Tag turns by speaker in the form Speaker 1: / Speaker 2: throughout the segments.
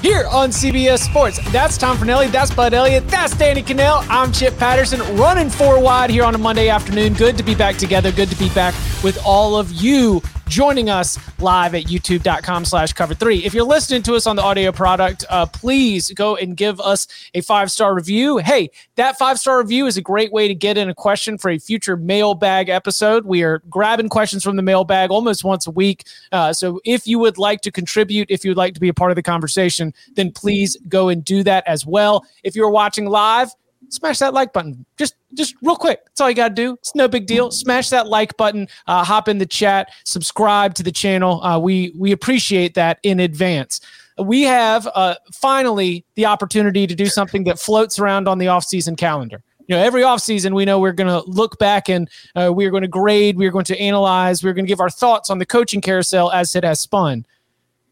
Speaker 1: here on CBS Sports. That's Tom Fornelli. That's Bud Elliott. That's Danny Kanell. I'm Chip Patterson, running four wide here on a Monday afternoon. Good to be back together. Good to be back with all of you joining us live at youtube.com slash cover three. If you're listening to us on the audio product, uh, please go and give us a five star review. Hey, that five star review is a great way to get in a question for a future mailbag episode. We are grabbing questions from the mailbag almost once a week. Uh, so if you would like to contribute, if you would like to be a part of the conversation, then please go and do that as well. If you're watching live, smash that like button. Just just real quick. That's all you got to do. It's no big deal. Smash that like button. Uh, hop in the chat. Subscribe to the channel. Uh, we we appreciate that in advance. We have uh, finally the opportunity to do something that floats around on the off-season calendar. You know, every offseason, we know we're going to look back and uh, we're going to grade, we're going to analyze, we're going to give our thoughts on the coaching carousel as it has spun.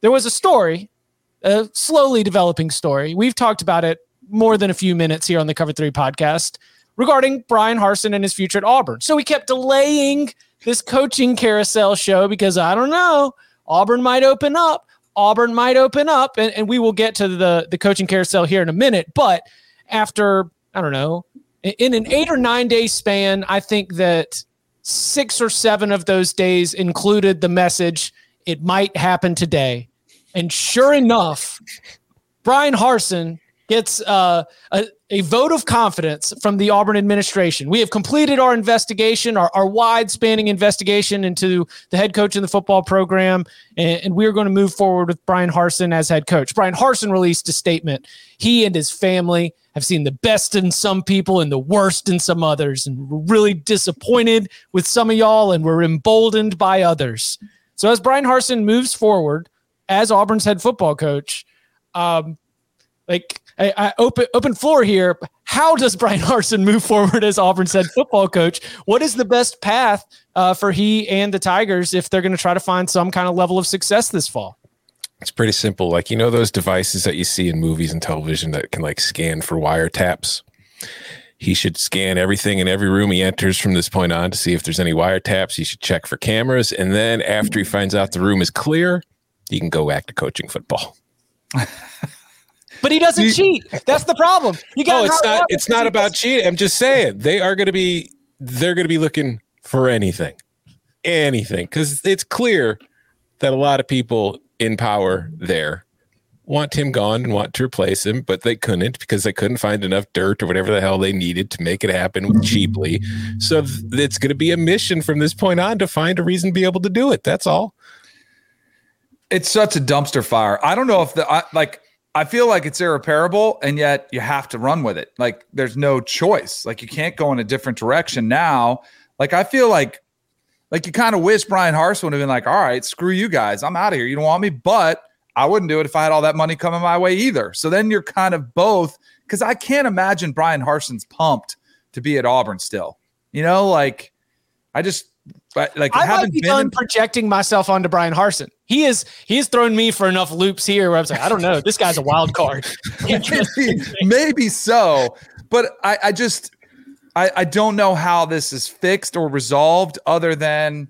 Speaker 1: There was a story, a slowly developing story. We've talked about it more than a few minutes here on the Cover Three podcast regarding Bryan Harsin and his future at Auburn. So we kept delaying this coaching carousel show because I don't know, Auburn might open up. Auburn might open up, and, and we will get to the, the coaching carousel here in a minute. But after, I don't know, in an eight or nine day span, I think that six or seven of those days included the message, it might happen today. And sure enough, Bryan Harsin gets uh, a, a, vote of confidence from the Auburn administration. We have completed our investigation, our, our wide spanning investigation into the head coach in the football program, and, and we're going to move forward with Bryan Harsin as head coach. Bryan Harsin released a statement. He and his family have seen the best in some people and the worst in some others, and we're really disappointed with some of y'all, and we're emboldened by others. So as Bryan Harsin moves forward as Auburn's head football coach, um, like I, I open open floor here. How does Bryan Harsin move forward as Auburn's head football coach? What is the best path uh, for he and the Tigers if they're going to try to find some kind of level of success this fall?
Speaker 2: It's pretty simple. Like you know those devices that you see in movies and television that can like scan for wiretaps. He should scan everything in every room he enters from this point on to see if there's any wiretaps. He should check for cameras, and then after he finds out the room is clear, he can go back to coaching football.
Speaker 1: But he doesn't cheat. That's the problem.
Speaker 2: You got. Oh, it's not. It's not about cheating. I'm just saying they are going to be. They're going to be looking for anything, anything, because it's clear that a lot of people in power there want him gone and want to replace him, but they couldn't because they couldn't find enough dirt or whatever the hell they needed to make it happen cheaply. So it's going to be a mission from this point on to find a reason to be able to do it. That's all.
Speaker 3: It's such a dumpster fire. I don't know if the I, like I feel like it's irreparable, and yet you have to run with it. Like there's no choice. Like you can't go in a different direction now. Like I feel like, like you kind of wish Bryan Harsin would have been like, "All right, screw you guys, I'm out of here. You don't want me." But I wouldn't do it if I had all that money coming my way either. So then you're kind of both because I can't imagine Bryan Harsin's pumped to be at Auburn still. You know, like I just like
Speaker 1: I might be done in- projecting myself onto Bryan Harsin. He is he has thrown me for enough loops here where I was like, I don't know, this guy's a wild card.
Speaker 3: maybe, maybe so, but I, I just I, I don't know how this is fixed or resolved other than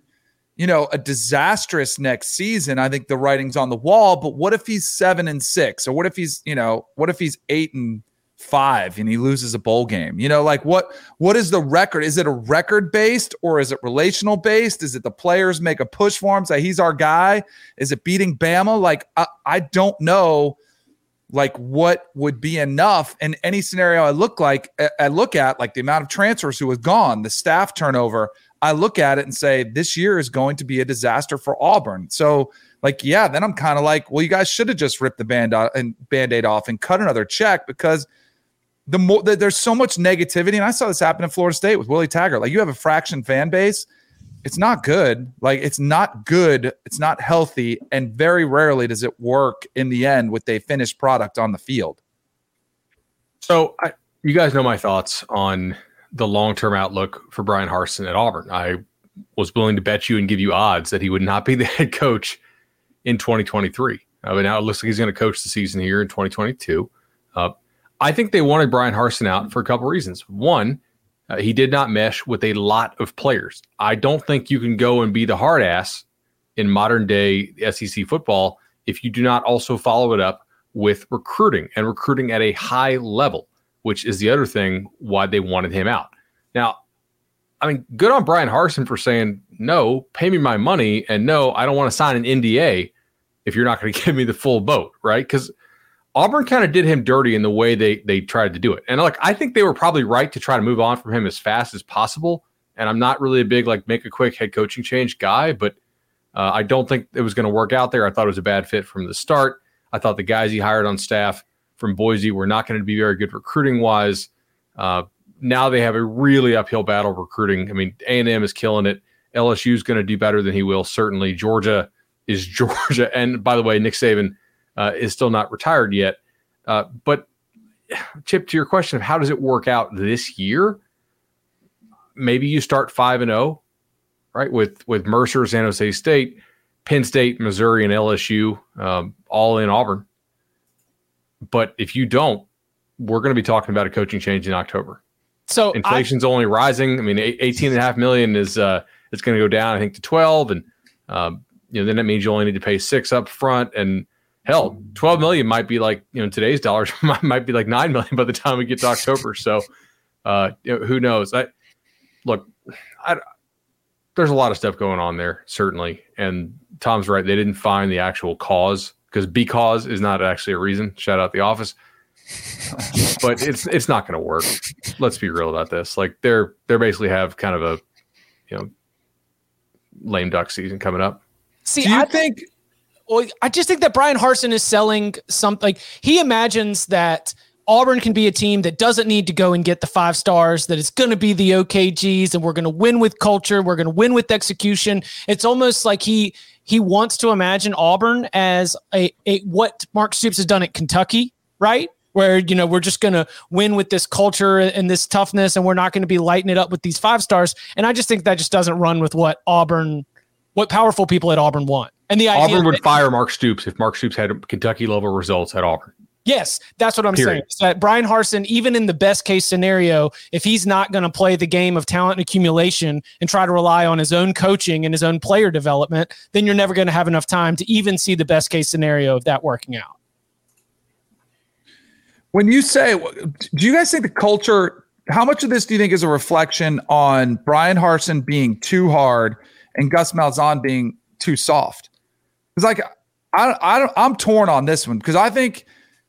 Speaker 3: you know a disastrous next season. I think the writing's on the wall. But what if he's seven and six, or what if he's you know what if he's eight and five and he loses a bowl game? You know, like what what is the record? Is it a record based or is it relational based? Is it the players make a push for him, say he's our guy? Is it beating Bama? Like I, I don't know like what would be enough in any scenario I look like I look at like the amount of transfers who have gone, the staff turnover. I look at it and say this year is going to be a disaster for Auburn. So like yeah, then I'm kind of like, well, you guys should have just ripped the band uh, and band-aid off and cut another check because the more the, there's so much negativity, and I saw this happen in Florida State with Willie Taggart. Like you have a fraction fan base, it's not good. Like it's not good. It's not healthy, and very rarely does it work in the end with a finished product on the field.
Speaker 4: So I, you guys know my thoughts on the long-term outlook for Bryan Harsin at Auburn. I was willing to bet you and give you odds that he would not be the head coach in 2023. Uh, but now it looks like he's going to coach the season here in 2022. Uh, I think they wanted Bryan Harsin out for a couple reasons. One, uh, he did not mesh with a lot of players. I don't think you can go and be the hard ass in modern day SEC football if you do not also follow it up with recruiting and recruiting at a high level, which is the other thing why they wanted him out. Now, I mean, good on Bryan Harsin for saying, no, pay me my money. And no, I don't want to sign an NDA if you're not going to give me the full boat, right? Because Auburn kind of did him dirty in the way they they tried to do it. And like I think they were probably right to try to move on from him as fast as possible. And I'm not really a big like make a quick head coaching change guy, but uh, I don't think it was going to work out there. I thought it was a bad fit from the start. I thought the guys he hired on staff from Boise were not going to be very good recruiting wise. Uh, now they have a really uphill battle recruiting. I mean, A and M is killing it. LSU is going to do better than he will. Certainly, Georgia is Georgia. And by the way, Nick Saban uh, is still not retired yet. Uh, but Chip, to your question of how does it work out this year? Maybe you start five and zero, oh, right? With with Mercer, San Jose State, Penn State, Missouri, and LSU, um, all in Auburn. But if you don't, we're going to be talking about a coaching change in October.
Speaker 1: So
Speaker 4: inflation's I, only rising. I mean, 18 and a half million is uh, it's going to go down, I think, to 12, and um, you know then that means you only need to pay six up front, and hell, 12 million might be like, you know, today's dollars might be like 9 million by the time we get to October. So, uh, you know, who knows? I look, I, there's a lot of stuff going on there, certainly. And Tom's right. They didn't find the actual cause because because is not actually a reason. Shout out the office. but it's it's not going to work. Let's be real about this. Like they're they're basically have kind of a you know lame duck season coming up.
Speaker 1: See, Do you I think well, I just think that Bryan Harsin is selling something. Like he imagines that Auburn can be a team that doesn't need to go and get the five stars, that it's going to be the OKGs, and we're going to win with culture, we're going to win with execution. It's almost like he he wants to imagine Auburn as a, a what Mark Stoops has done at Kentucky, right? Where you know we're just going to win with this culture and this toughness, and we're not going to be lighting it up with these five stars. And I just think that just doesn't run with what Auburn, what powerful people at Auburn want. And the
Speaker 4: Auburn would that, fire Mark Stoops if Mark Stoops had Kentucky level results at Auburn.
Speaker 1: Yes, that's what I'm Period. saying. that Bryan Harsin, even in the best case scenario, if he's not going to play the game of talent accumulation and try to rely on his own coaching and his own player development, then you're never going to have enough time to even see the best case scenario of that working out.
Speaker 3: When you say, do you guys think the culture? How much of this do you think is a reflection on Bryan Harsin being too hard and Gus Malzahn being too soft? Because like I I I'm torn on this one because I think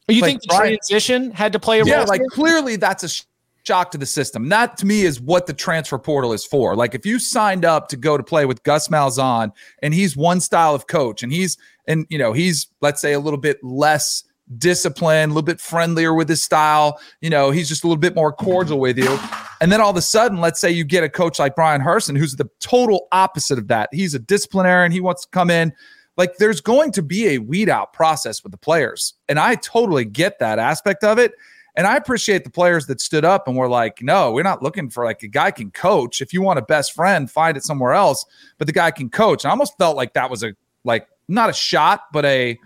Speaker 3: oh,
Speaker 1: you like, think the Bryan, transition had to play a
Speaker 3: yeah,
Speaker 1: role?
Speaker 3: like clearly that's a shock to the system. That to me is what the transfer portal is for. Like if you signed up to go to play with Gus Malzahn and he's one style of coach and he's and you know he's let's say a little bit less disciplined, a little bit friendlier with his style. You know, he's just a little bit more cordial with you. And then all of a sudden, let's say you get a coach like Bryan Harsin, who's the total opposite of that. He's a disciplinarian. He wants to come in like there's going to be a weed out process with the players. And I totally get that aspect of it. And I appreciate the players that stood up and were like, no, we're not looking for like a guy can coach. If you want a best friend, find it somewhere else. But the guy can coach. I almost felt like that was a like not a shot, but a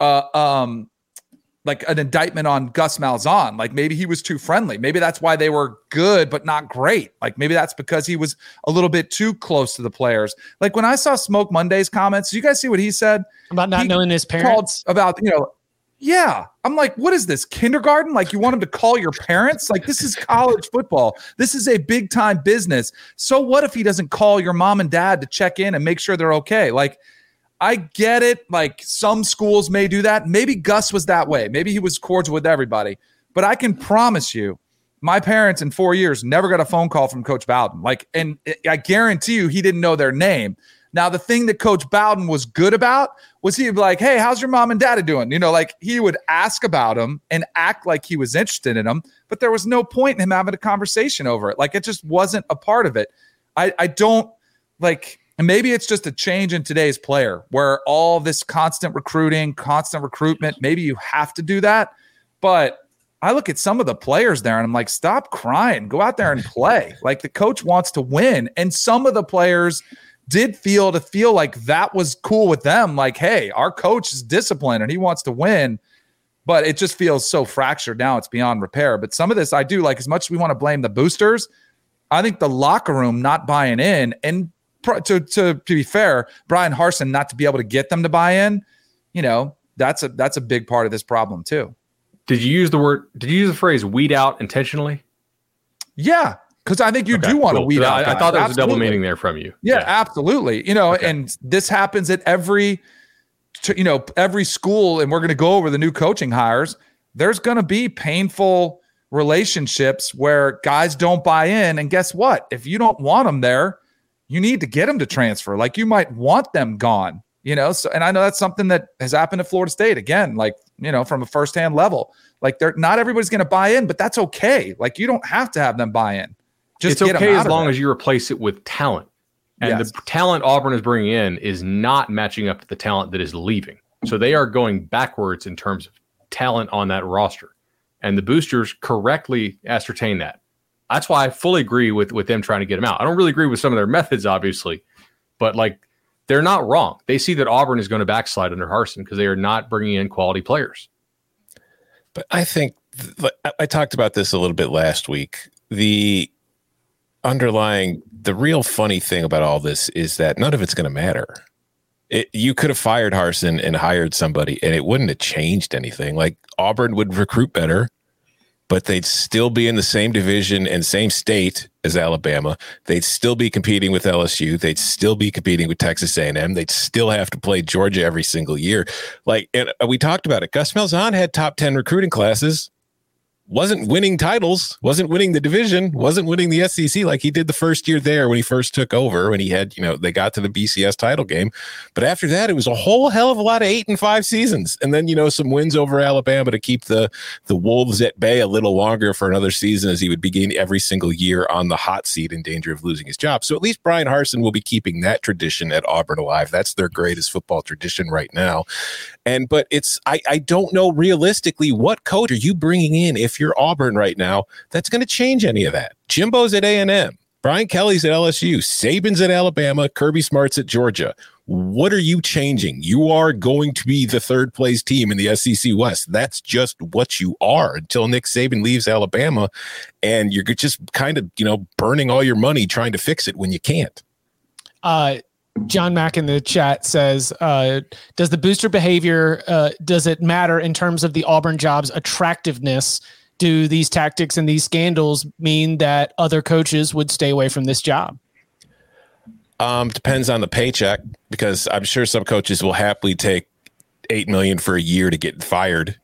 Speaker 3: uh, um like an indictment on Gus Malzahn. Like maybe he was too friendly. Maybe that's why they were good but not great. Like maybe that's because he was a little bit too close to the players. Like when I saw Smoke Monday's comments, you guys see what he said
Speaker 1: about not he knowing his parents
Speaker 3: about you know. Yeah. I'm like, what is this? Kindergarten? Like, you want him to call your parents? Like, this is college football. This is a big time business. So, what if he doesn't call your mom and dad to check in and make sure they're okay? Like, I get it. Like, some schools may do that. Maybe Gus was that way. Maybe he was cordial with everybody. But I can promise you, my parents in four years never got a phone call from Coach Bowden. Like, and I guarantee you, he didn't know their name. Now, the thing that Coach Bowden was good about was he'd be like, Hey, how's your mom and dad doing? You know, like he would ask about them and act like he was interested in them, but there was no point in him having a conversation over it. Like it just wasn't a part of it. I, I don't like, and maybe it's just a change in today's player where all this constant recruiting, constant recruitment, maybe you have to do that. But I look at some of the players there and I'm like, stop crying, go out there and play. Like the coach wants to win. And some of the players, did feel to feel like that was cool with them. Like, hey, our coach is disciplined and he wants to win. But it just feels so fractured now. It's beyond repair. But some of this I do like as much as we want to blame the boosters. I think the locker room not buying in and to, to, to be fair, Bryan Harsin not to be able to get them to buy in, you know, that's a that's a big part of this problem too.
Speaker 4: Did you use the word did you use the phrase weed out intentionally?
Speaker 3: Yeah, because I think you okay, do want cool. to weed out.
Speaker 4: I, I, thought there was absolutely. a double meaning there from you.
Speaker 3: Yeah, yeah. absolutely. You know, okay. and this happens at every, you know, every school, and we're going to go over the new coaching hires. There's going to be painful relationships where guys don't buy in, and guess what? If you don't want them there, you need to get them to transfer. Like you might want them gone. You know, so and I know that's something that has happened at Florida State again, like you know, from a firsthand level. Like they're not everybody's going to buy in, but that's okay. Like you don't have to have them buy in
Speaker 4: just it's okay as long as you replace it with talent. And yes. the talent Auburn is bringing in is not matching up to the talent that is leaving. So they are going backwards in terms of talent on that roster. And the boosters correctly ascertain that. That's why I fully agree with with them trying to get him out. I don't really agree with some of their methods, obviously, but like they're not wrong. They see that Auburn is going to backslide under Harsin because they are not bringing in quality players.
Speaker 2: But I think I talked about this a little bit last week. The underlying the real funny thing about all this is that none of it's going to matter. It, you could have fired Harsin and hired somebody, and it wouldn't have changed anything. Like Auburn would recruit better, but they'd still be in the same division and same state as Alabama. They'd still be competing with LSU. They'd still be competing with Texas A&M. They'd still have to play Georgia every single year. Like, and we talked about it. Gus Malzahn had top ten recruiting classes wasn't winning titles, wasn't winning the division, wasn't winning the SEC like he did the first year there when he first took over, when he had, you know, they got to the BCS title game. But after that, it was a whole hell of a lot of eight and five seasons. And then, you know, some wins over Alabama to keep the the Wolves at bay a little longer for another season as he would begin every single year on the hot seat in danger of losing his job. So at least Bryan Harsin will be keeping that tradition at Auburn alive. That's their greatest football tradition right now. And but it's I, I don't know realistically what coach are you bringing in if you're Auburn right now that's going to change any of that. Jimbo's at A and M, Brian Kelly's at LSU, Saban's at Alabama, Kirby Smart's at Georgia. What are you changing? You are going to be the third place team in the SEC West. That's just what you are until Nick Saban leaves Alabama, and you're just kind of you know burning all your money trying to fix it when you can't.
Speaker 1: Uh, John Mack in the chat says, uh, "Does the booster behavior uh, does it matter in terms of the Auburn job's attractiveness? Do these tactics and these scandals mean that other coaches would stay away from this job?"
Speaker 2: Um, depends on the paycheck because I'm sure some coaches will happily take eight million for a year to get fired.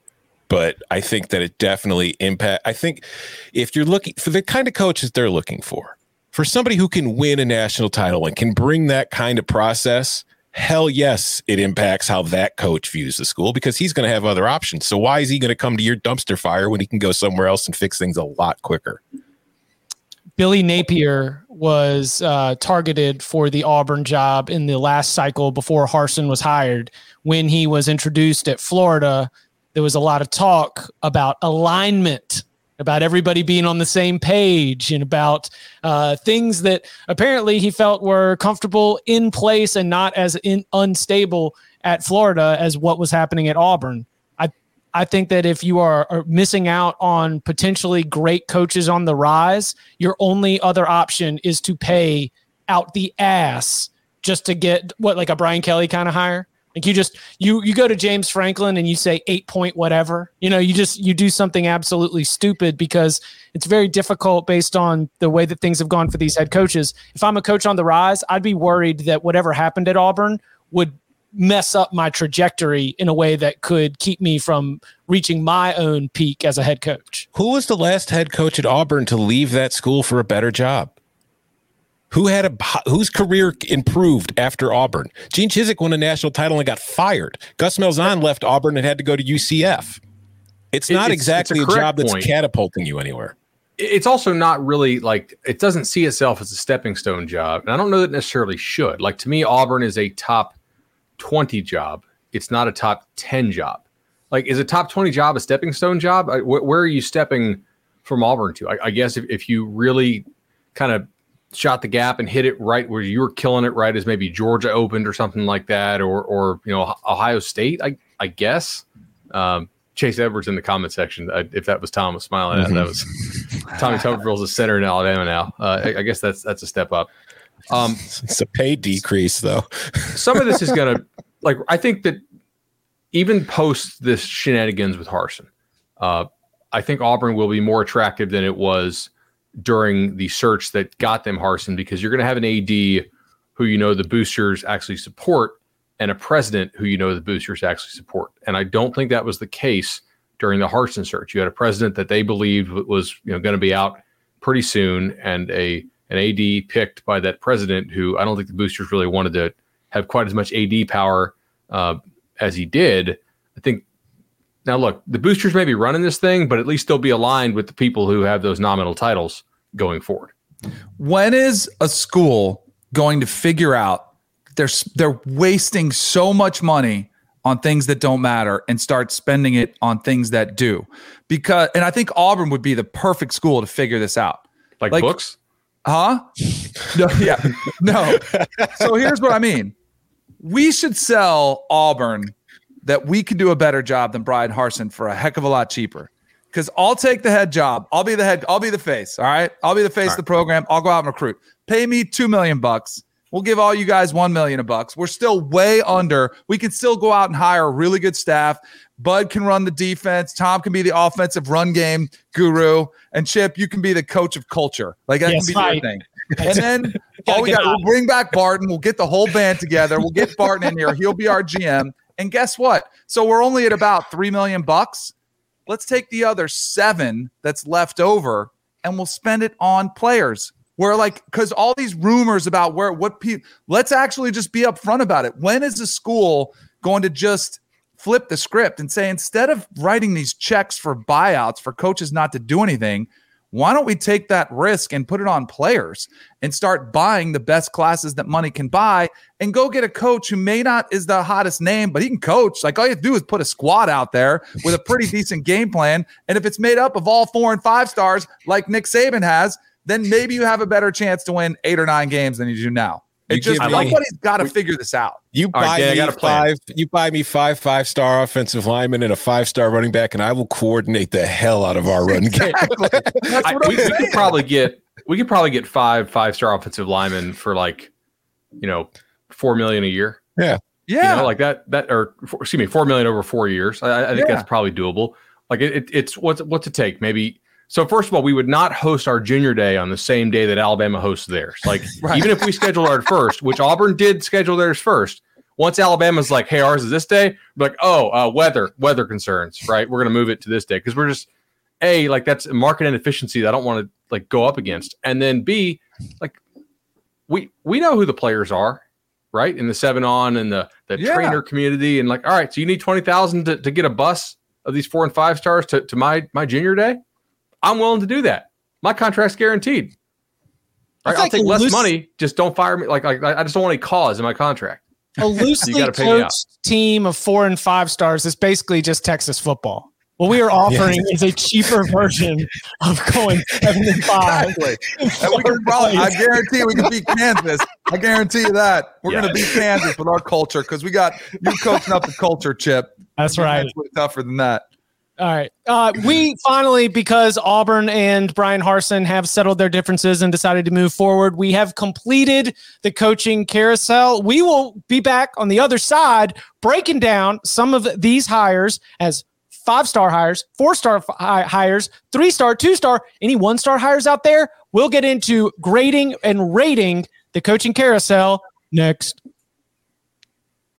Speaker 2: But I think that it definitely impact. I think if you're looking for the kind of coaches they're looking for, for somebody who can win a national title and can bring that kind of process, hell yes, it impacts how that coach views the school because he's going to have other options. So why is he going to come to your dumpster fire when he can go somewhere else and fix things a lot quicker?
Speaker 1: Billy Napier was uh, targeted for the Auburn job in the last cycle before Harsin was hired. When he was introduced at Florida, there was a lot of talk about alignment about everybody being on the same page and about uh, things that apparently he felt were comfortable in place and not as in, unstable at Florida as what was happening at Auburn. I I think that if you are, are missing out on potentially great coaches on the rise, your only other option is to pay out the ass just to get what like a Brian Kelly kind of hire Like you just you you go to James Franklin and you say eight point whatever. You know, you just you do something absolutely stupid because it's very difficult based on the way that things have gone for these head coaches. If I'm a coach on the rise, I'd be worried that whatever happened at Auburn would mess up my trajectory in a way that could keep me from reaching my own peak as a head coach.
Speaker 2: Who was the last head coach at Auburn to leave that school for a better job? Who had a whose career improved after Auburn? Gene Chizik won a national title and got fired. Gus Malzahn left Auburn and had to go to UCF. It's not it's, exactly it's a, a job that's point. catapulting you anywhere.
Speaker 4: It's also not really like it doesn't see itself as a stepping stone job, and I don't know that necessarily should. Like to me, Auburn is a top twenty job. It's not a top ten job. Like, is a top twenty job a stepping stone job? Where, are you stepping from Auburn to? I, I guess if, if you really kind of shot the gap and hit it right where you were killing it right as maybe Georgia opened or something like that, or or you know Ohio State, I I guess. Um, Chase Edwards in the comment section. I, if that was Tom was smiling at, that was Tommy Tuberville's a center in Alabama now. Uh, I, I, guess that's that's a step up.
Speaker 2: Um, it's a pay decrease though.
Speaker 4: some of this is gonna like I think that even post this shenanigans with Harsin, uh, I think Auburn will be more attractive than it was during the search that got them Harsin because you're going to have an AD who you know the boosters actually support and a president who you know the boosters actually support. And I don't think that was the case during the Harsin search. You had a president that they believed was you know going to be out pretty soon and a an AD picked by that president who I don't think the boosters really wanted to have quite as much AD power uh, as he did. I think now, look, the boosters may be running this thing, but at least they'll be aligned with the people who have those nominal titles going forward.
Speaker 3: When is a school going to figure out they're they're wasting so much money on things that don't matter and start spending it on things that do? Because and I think Auburn would be the perfect school to figure this out.
Speaker 4: Like, like books?
Speaker 3: Huh? No, yeah. No. So here's what I mean. We should sell Auburn that we can do a better job than Bryan Harsin for a heck of a lot cheaper. Because I'll take the head job. I'll be the head. I'll be the face. All right. I'll be the face of the program. I'll go out and recruit. Pay me two million bucks. We'll give all you guys one million a bucks. We're still way under. We can still go out and hire a really good staff. Bud can run the defense. Tom can be the offensive run game guru, and Chip, you can be the coach of culture. Like that yes, can be right. your thing. And then all we got, we'll bring back Barton. We'll get the whole band together. We'll get Barton in here. He'll be our GM. And guess what? So we're only at about 3 million bucks. Let's take the other 7 that's left over and we'll spend it on players. Where like cuz all these rumors about where what people let's actually just be upfront about it. When is the school going to just flip the script and say instead of writing these checks for buyouts for coaches not to do anything, why don't we take that risk and put it on players and start buying the best classes that money can buy and go get a coach who may not is the hottest name, but he can coach. Like all you have to do is put a squad out there with a pretty decent game plan. And if it's made up of all four and five stars like Nick Saban has, then maybe you have a better chance to win eight or nine games than you do now. It just somebody's got to figure this out.
Speaker 2: You buy right, me five. You buy me five five star offensive linemen and a five star running back, and I will coordinate the hell out of our run game.
Speaker 4: I, we, we could probably get we could probably get five five star offensive linemen for like you know four million a year.
Speaker 2: Yeah,
Speaker 3: yeah,
Speaker 4: you know, like that that or excuse me, four million over four years. I, I think yeah. that's probably doable. Like it, it, it's what's what's it take? Maybe so first of all, we would not host our junior day on the same day that Alabama hosts theirs. Like right. even if we scheduled ours first, which Auburn did schedule theirs first. Once Alabama's like, "Hey, ours is this day," we're like, "Oh, uh, weather, weather concerns, right? We're gonna move it to this day because we're just a like that's a market inefficiency that I don't want to like go up against, and then b like we we know who the players are, right? In the seven on and the the yeah. trainer community, and like, all right, so you need twenty thousand to to get a bus of these four and five stars to to my my junior day I'm willing to do that. My contract's guaranteed. Right? I'll take less loose, money. Just don't fire me. Like, like I just don't want any cause in my contract.
Speaker 1: A loosely coached team of four and five stars is basically just Texas football. What we are offering is a cheaper version of going seven and five. Exactly.
Speaker 3: And we can probably, I guarantee we can beat Kansas. I guarantee you that we're yeah. going to beat Kansas with our culture because we got you coaching up the culture, Chip.
Speaker 1: That's right.
Speaker 3: Tougher than that.
Speaker 1: All right. Uh, we finally, because Auburn and Bryan Harsin have settled their differences and decided to move forward, we have completed the coaching carousel. We will be back on the other side breaking down some of these hires as five star hires, four star hires, three star, two star, any one star hires out there. We'll get into grading and rating the coaching carousel next.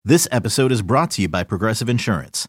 Speaker 5: This episode is brought to you by Progressive Insurance.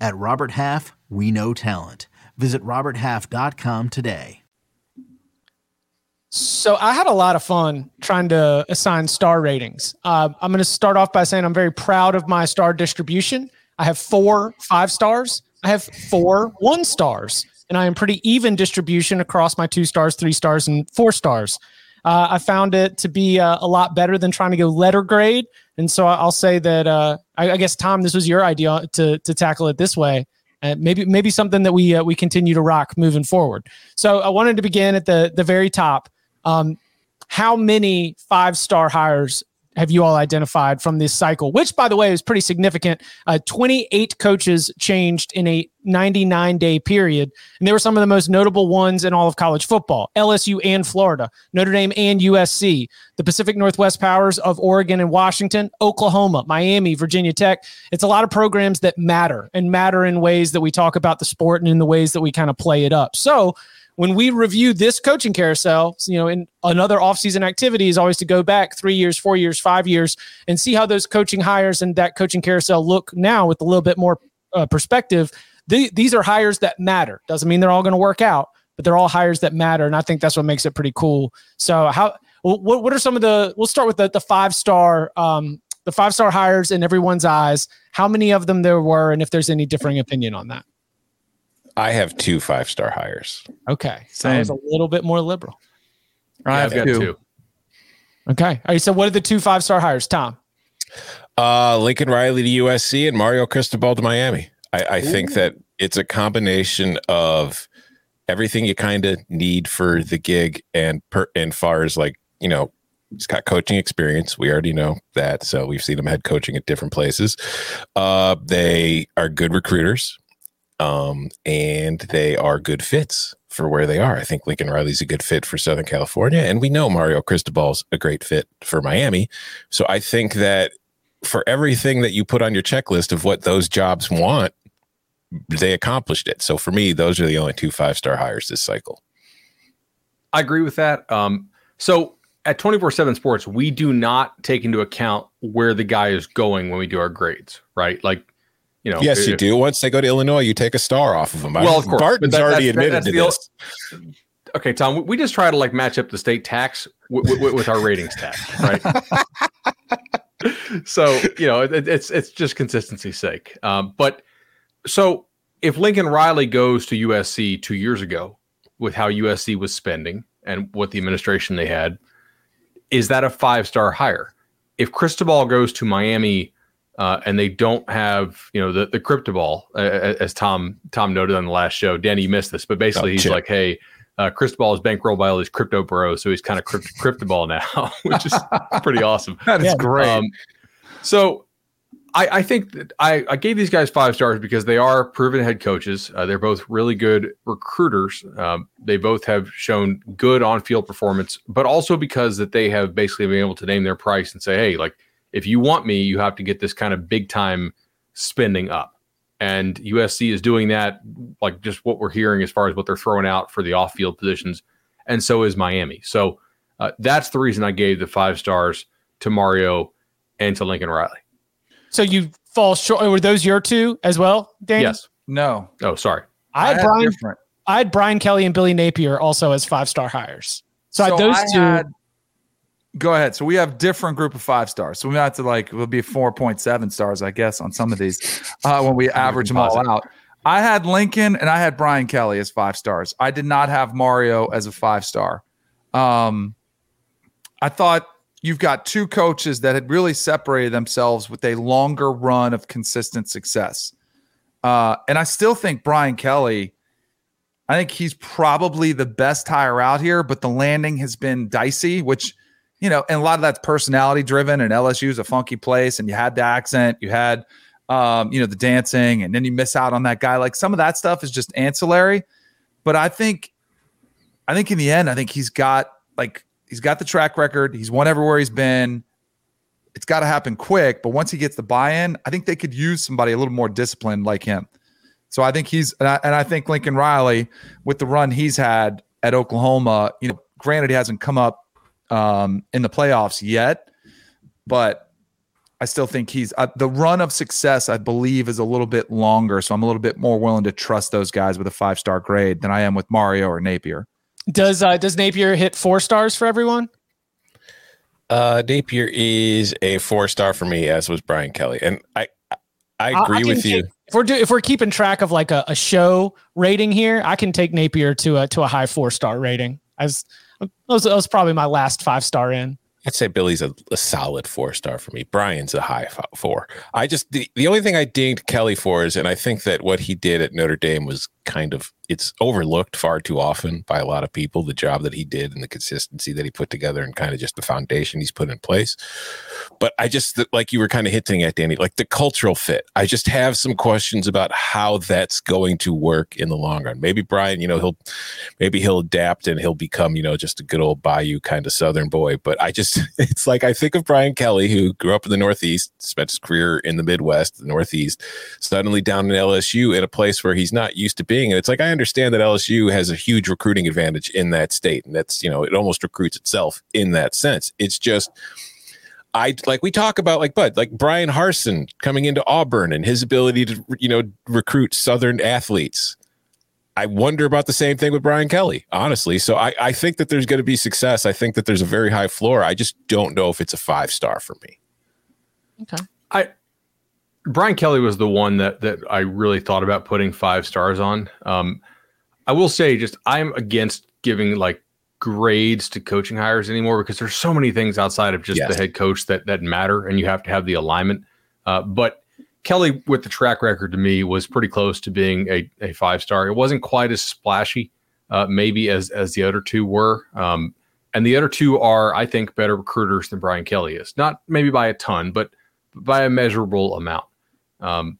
Speaker 5: At Robert Half, we know talent. Visit RobertHalf.com today.
Speaker 1: So I had a lot of fun trying to assign star ratings. Uh, I'm going to start off by saying I'm very proud of my star distribution. I have four five stars. I have four one stars, and I am pretty even distribution across my two stars, three stars, and four stars. Uh, I found it to be uh, a lot better than trying to go letter grade, and so I'll say that uh, I, I, guess Tom, this was your idea to to tackle it this way. Uh, maybe maybe something that we uh, we continue to rock moving forward. So I wanted to begin at the the very top. Um, how many five star hires have you all identified from this cycle, which, by the way, is pretty significant. Uh, 28 coaches changed in a 99 day period. And they were some of the most notable ones in all of college football LSU and Florida, Notre Dame and USC, the Pacific Northwest Powers of Oregon and Washington, Oklahoma, Miami, Virginia Tech. It's a lot of programs that matter and matter in ways that we talk about the sport and in the ways that we kind of play it up. So, when we review this coaching carousel, you know, in another offseason activity is always to go back three years, four years, five years, and see how those coaching hires and that coaching carousel look now with a little bit more uh, perspective. The, these are hires that matter. Doesn't mean they're all going to work out, but they're all hires that matter, and I think that's what makes it pretty cool. So, how what what are some of the? We'll start with the the five star um, the five star hires in everyone's eyes. How many of them there were, and if there's any differing opinion on that.
Speaker 2: I have two five star hires.
Speaker 1: Okay. So I was a little bit more liberal.
Speaker 4: I have got two. two.
Speaker 1: Okay. All right. So what are the two five star hires, Tom?
Speaker 2: Uh, Lincoln Riley to USC and Mario Cristobal to Miami. I, I think that it's a combination of everything you kind of need for the gig and per and far as like, you know, he's got coaching experience. We already know that. So we've seen him head coaching at different places. Uh, they are good recruiters um, and they are good fits for where they are. I think Lincoln Riley's a good fit for Southern California, and we know Mario Cristobal's a great fit for Miami. So I think that for everything that you put on your checklist of what those jobs want, they accomplished it. So for me, those are the only two five star hires this cycle.
Speaker 4: I agree with that. Um, so at 24 7 sports, we do not take into account where the guy is going when we do our grades, right? Like you know,
Speaker 2: yes, if, you do. Once they go to Illinois, you take a star off of them.
Speaker 4: Well, of course,
Speaker 2: Barton's that, already admitted to this.
Speaker 4: okay, Tom, we just try to like match up the state tax w- w- with our ratings tax, right? so you know, it, it's it's just consistency's sake. Um, but so if Lincoln Riley goes to USC two years ago with how USC was spending and what the administration they had, is that a five star hire? If Cristobal goes to Miami uh, and they don't have you know the the crypto ball uh, as Tom Tom noted on the last show. Danny, missed this, but basically oh, he's like, hey. Uh, Cristobal is bankrolled by all these crypto bros, so he's kind of crypt- crypto ball now, which is pretty awesome.
Speaker 3: That is yeah. great. Um,
Speaker 4: so I, I, think that I, I, gave these guys five stars because they are proven head coaches. Uh, they're both really good recruiters. Um, they both have shown good on-field performance, but also because that they have basically been able to name their price and say, "Hey, like if you want me, you have to get this kind of big time spending up. And USC is doing that, like just what we're hearing as far as what they're throwing out for the off field positions and so is Miami. So uh, that's the reason I gave the five stars to Mario and to Lincoln Riley.
Speaker 1: So you fall short. Were those your two as well, Danny?
Speaker 4: Yes.
Speaker 3: No.
Speaker 4: Oh, sorry.
Speaker 1: I had
Speaker 3: had
Speaker 1: Brian.
Speaker 3: different.
Speaker 1: I had Brian Kelly and Billy Napier also as five star hires. So, I those
Speaker 3: I
Speaker 1: two.
Speaker 3: had- go ahead. So we have different group of five stars. So we have to like we'll be four point seven stars, I guess, on some of these uh, when we average them all out. I had Lincoln and I had Brian Kelly as five stars. I did not have Mario as a five star. Um, I thought you've got two coaches that had really separated themselves with a longer run of consistent success. Uh, and I still think Brian Kelly, I think he's probably the best hire out here, but the landing has been dicey, which, you know, and a lot of that's personality driven. And LSU is a funky place, and you had the accent, you had, um, you know, the dancing, and then you miss out on that guy. Like some of that stuff is just ancillary. But I think, I think in the end, I think he's got like he's got the track record. He's won everywhere he's been. It's got to happen quick. But once he gets the buy-in, I think they could use somebody a little more disciplined like him. So I think he's and I, and I think Lincoln Riley with the run he's had at Oklahoma, you know, granted he hasn't come up um, in the playoffs yet, but I still think he's uh, the run of success. I believe is a little bit longer, so I'm a little bit more willing to trust those guys with a five star grade than I am with Mario or Napier.
Speaker 1: Does uh, does Napier hit four stars for everyone?
Speaker 2: Uh, Napier is a four star for me, as was Brian Kelly, and I I
Speaker 1: I- I
Speaker 2: agree with you.
Speaker 1: take- If we're do, if we're keeping track of like a, a show rating here, I can take Napier to a to a high four star rating. As that was, that was probably my last five star in.
Speaker 2: I'd say Billy's a, a solid four star for me. Brian's a high four. I just the, the only thing I dinged Kelly for is, and I think that what he did at Notre Dame was kind of it's overlooked far too often by a lot of people. The job that he did and the consistency that he put together, and kind of just the foundation he's put in place. But I just like you were kind of hinting at Danny, like the cultural fit. I just have some questions about how that's going to work in the long run. Maybe Brian, you know, he'll maybe he'll adapt and he'll become, you know, just a good old Bayou kind of Southern boy. But I just, it's like I think of Brian Kelly, who grew up in the Northeast, spent his career in the Midwest, the Northeast, suddenly down in LSU in a place where he's not used to being. And it's like I understand that LSU has a huge recruiting advantage in that state, and that's you know it almost recruits itself in that sense. It's just. I like we talk about like Bud, like Bryan Harsin coming into Auburn and his ability to you know recruit Southern athletes. I wonder about the same thing with Brian Kelly, honestly. So I, I think that there's going to be success. I think that there's a very high floor. I just don't know if it's a five star for me. Okay.
Speaker 4: I Brian Kelly was the one that that I really thought about putting five stars on. Um, I will say, just I'm against giving like grades to coaching hires anymore because there's so many things outside of just
Speaker 2: Yes.
Speaker 4: the head coach that that matter, and you have to have the alignment. Uh, but Kelly, with the track record to me, was pretty close to being a, a five star. It wasn't quite as splashy, uh, maybe as as the other two were. Um, and the other two are, I think, better recruiters than Brian Kelly is. Not maybe by a ton, but by a measurable amount. Um,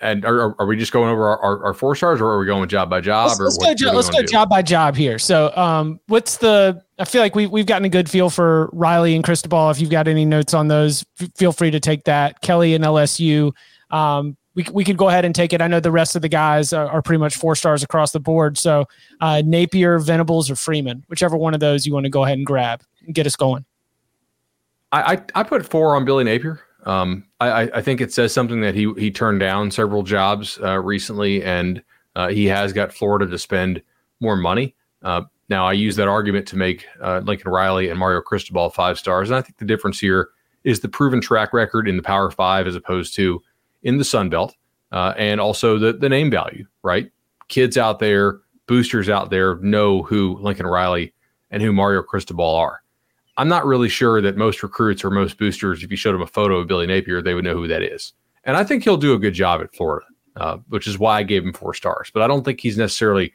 Speaker 4: and are, are- are we just going over our, our, our four stars, or are we going with job by job?
Speaker 1: Let's,
Speaker 4: or
Speaker 1: let's
Speaker 4: what-
Speaker 1: go,
Speaker 4: what
Speaker 1: jo-
Speaker 4: do we
Speaker 1: let's go job by job here. So, um, what's the? I feel like we we've gotten a good feel for Riley and Cristobal. If you've got any notes on those, f- feel free to take that. Kelly and LSU. Um, we, we could go ahead and take it. I know the rest of the guys are, are pretty much four stars across the board. So uh, Napier, Venables, or Freeman, whichever one of those you want to go ahead and grab and get us going.
Speaker 4: I, I I put four on Billy Napier. Um, I I- think it says something that he he turned down several jobs uh, recently, and uh, he has got Florida to spend more money. Uh, now I use that argument to make uh, Lincoln Riley and Mario Cristobal five stars, and I think the difference here is the proven track record in the Power Five as opposed to in the Sun Belt, uh, and also the the name value. Right, kids out there, boosters out there know who Lincoln Riley and who Mario Cristobal are. I'm not really sure that most recruits or most boosters, if you showed them a photo of Billy Napier, they would know who that is. And I think he'll do a good job at Florida, uh, which is why I gave him four stars. But I don't think he's necessarily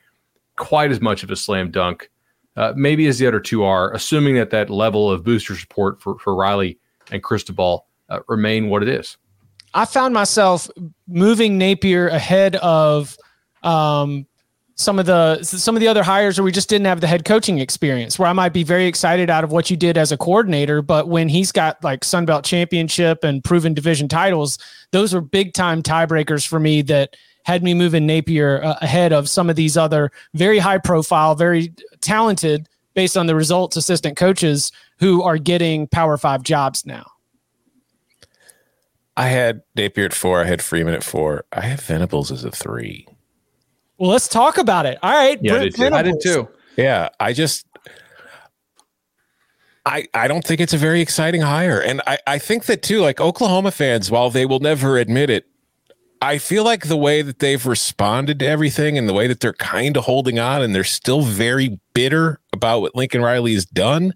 Speaker 4: quite as much of a slam dunk, uh, maybe as the other two are, assuming that that level of booster support for, for Riley and Cristobal uh, remain what it is.
Speaker 1: I found myself moving Napier ahead of um, some of the some of the other hires where we just didn't have the head coaching experience. Where I might be very excited out of what you did as a coordinator, but when he's got like Sun Belt championship and proven division titles, those are big time tiebreakers for me. That had me moving Napier uh, ahead of some of these other very high profile, very talented, based on the results, assistant coaches who are getting Power Five jobs now.
Speaker 2: I had Napier at four. I had Freeman at four. I have Venables as a three.
Speaker 1: Well, let's talk about it. All right.
Speaker 4: Yeah, I did too.
Speaker 3: I did too.
Speaker 2: Yeah, I just I, I don't think it's a very exciting hire. And I, I think that too, like Oklahoma fans, while they will never admit it, I feel like the way that they've responded to everything and the way that they're kind of holding on and they're still very bitter about what Lincoln Riley has done.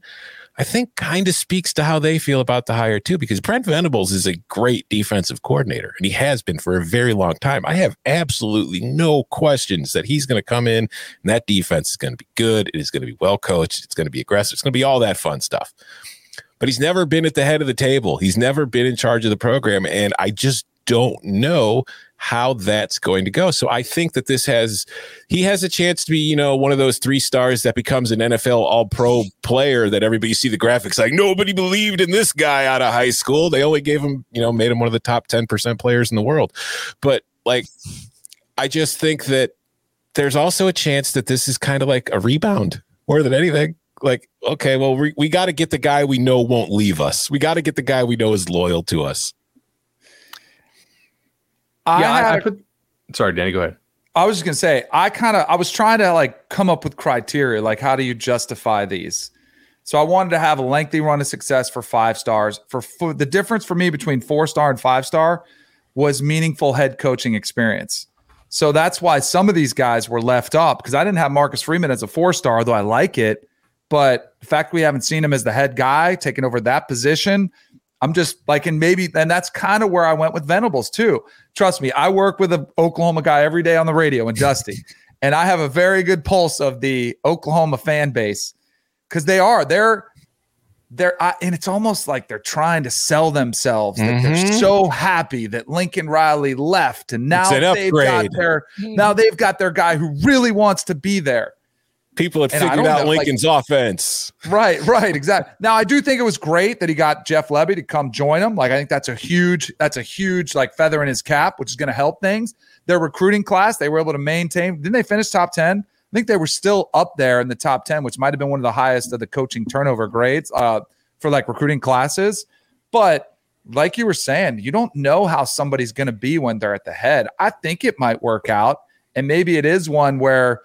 Speaker 2: I think kind of speaks to how they feel about the hire too, because Brent Venables is a great defensive coordinator and he has been for a very long time. I have absolutely no questions that he's going to come in and that defense is going to be good. It is going to be well coached. It's going to be aggressive. It's going to be all that fun stuff. But he's never been at the head of the table. He's never been in charge of the program. And I just don't know how that's going to go. So I think that this has he has a chance to be, you know, one of those three stars that becomes an NFL all pro player that everybody see the graphics like nobody believed in this guy out of high school. They only gave him, you know, made him one of the top 10% players in the world. But like I just think that there's also a chance that this is kind of like a rebound more than anything. Like, okay, well, we, we got to get the guy we know won't leave us. We got to get the guy we know is loyal to us.
Speaker 3: I,
Speaker 4: yeah, I, I put. Sorry, Danny, go ahead.
Speaker 3: I was just gonna say, I kind of I was trying to like come up with criteria, like how do you justify these? So I wanted to have a lengthy run of success for five stars. For, for the difference for me between four star and five star was meaningful head coaching experience. So that's why some of these guys were left up because I didn't have Marcus Freeman as a four star, though I like it. But the fact we haven't seen him as the head guy taking over that position, I'm just like, and maybe, and that's kind of where I went with Venables too. Trust me, I work with an Oklahoma guy every day on the radio and Dusty, and I have a very good pulse of the Oklahoma fan base because they are, they're, they're, I, and it's almost like they're trying to sell themselves. That they're
Speaker 2: mm-hmm.
Speaker 3: so happy that Lincoln Riley left, and now
Speaker 2: an
Speaker 3: they've got their, now mm-hmm. they've got their guy who really wants to be there.
Speaker 2: People have
Speaker 3: And
Speaker 2: figured out
Speaker 3: know, like-
Speaker 2: Lincoln's offense.
Speaker 3: Right, right, exactly. Now I do think it was great that he got Jeff Lebby to come join him. Like I think that's a huge, that's a huge like feather in his cap, which is going to help things. Their recruiting class, they were able to maintain. Didn't they finish top ten? I think they were still up there in the top ten, which might have been one of the highest of the coaching turnover grades uh, for like recruiting classes. But like you were saying, you don't know how somebody's going to be when they're at the head. I think it might work out, and maybe it is one where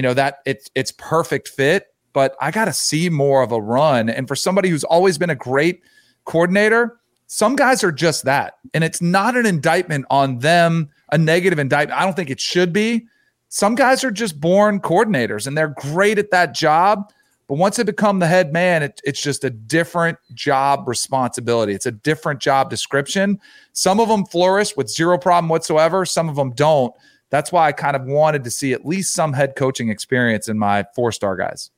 Speaker 3: you know that it's it's perfect fit but i got to see more of a run. And for somebody who's always been a great coordinator some guys are just that. And it's not an indictment on them a negative indictment. I don't think it should be. Some guys are just born coordinators and they're great at that job but once they become the head man it, it's just a different job responsibility. It's a different job description. Some of them flourish with zero problem whatsoever. Some of them don't that's why I kind of wanted to see at least some head coaching experience in my four star guys.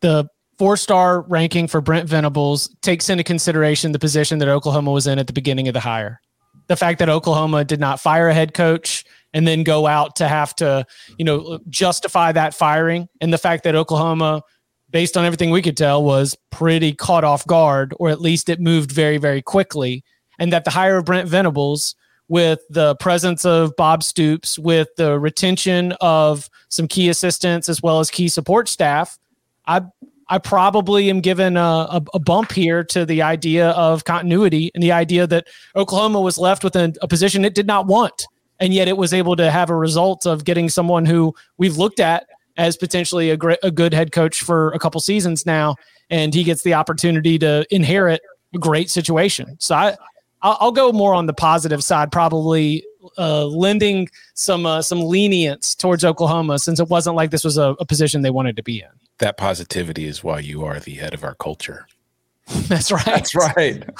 Speaker 1: the four star ranking for Brent Venables takes into consideration the position that Oklahoma was in at the beginning of the hire. The fact that Oklahoma did not fire a head coach and then go out to have to, you know, justify that firing, and the fact that Oklahoma, based on everything we could tell, was pretty caught off guard, or at least it moved very, very quickly, and that the hire of Brent Venables with the presence of Bob Stoops, with the retention of some key assistants as well as key support staff, I I probably am given a, a, a bump here to the idea of continuity and the idea that Oklahoma was left with a, a position it did not want, and yet it was able to have a result of getting someone who we've looked at as potentially a great, a good head coach for a couple seasons now, and he gets the opportunity to inherit a great situation. So I. I'll, I'll go more on the positive side, probably uh, lending some uh, some lenience towards Oklahoma, since it wasn't like this was a, a position they wanted to be in.
Speaker 2: That positivity is why you are the head of our culture.
Speaker 1: That's right.
Speaker 3: That's right.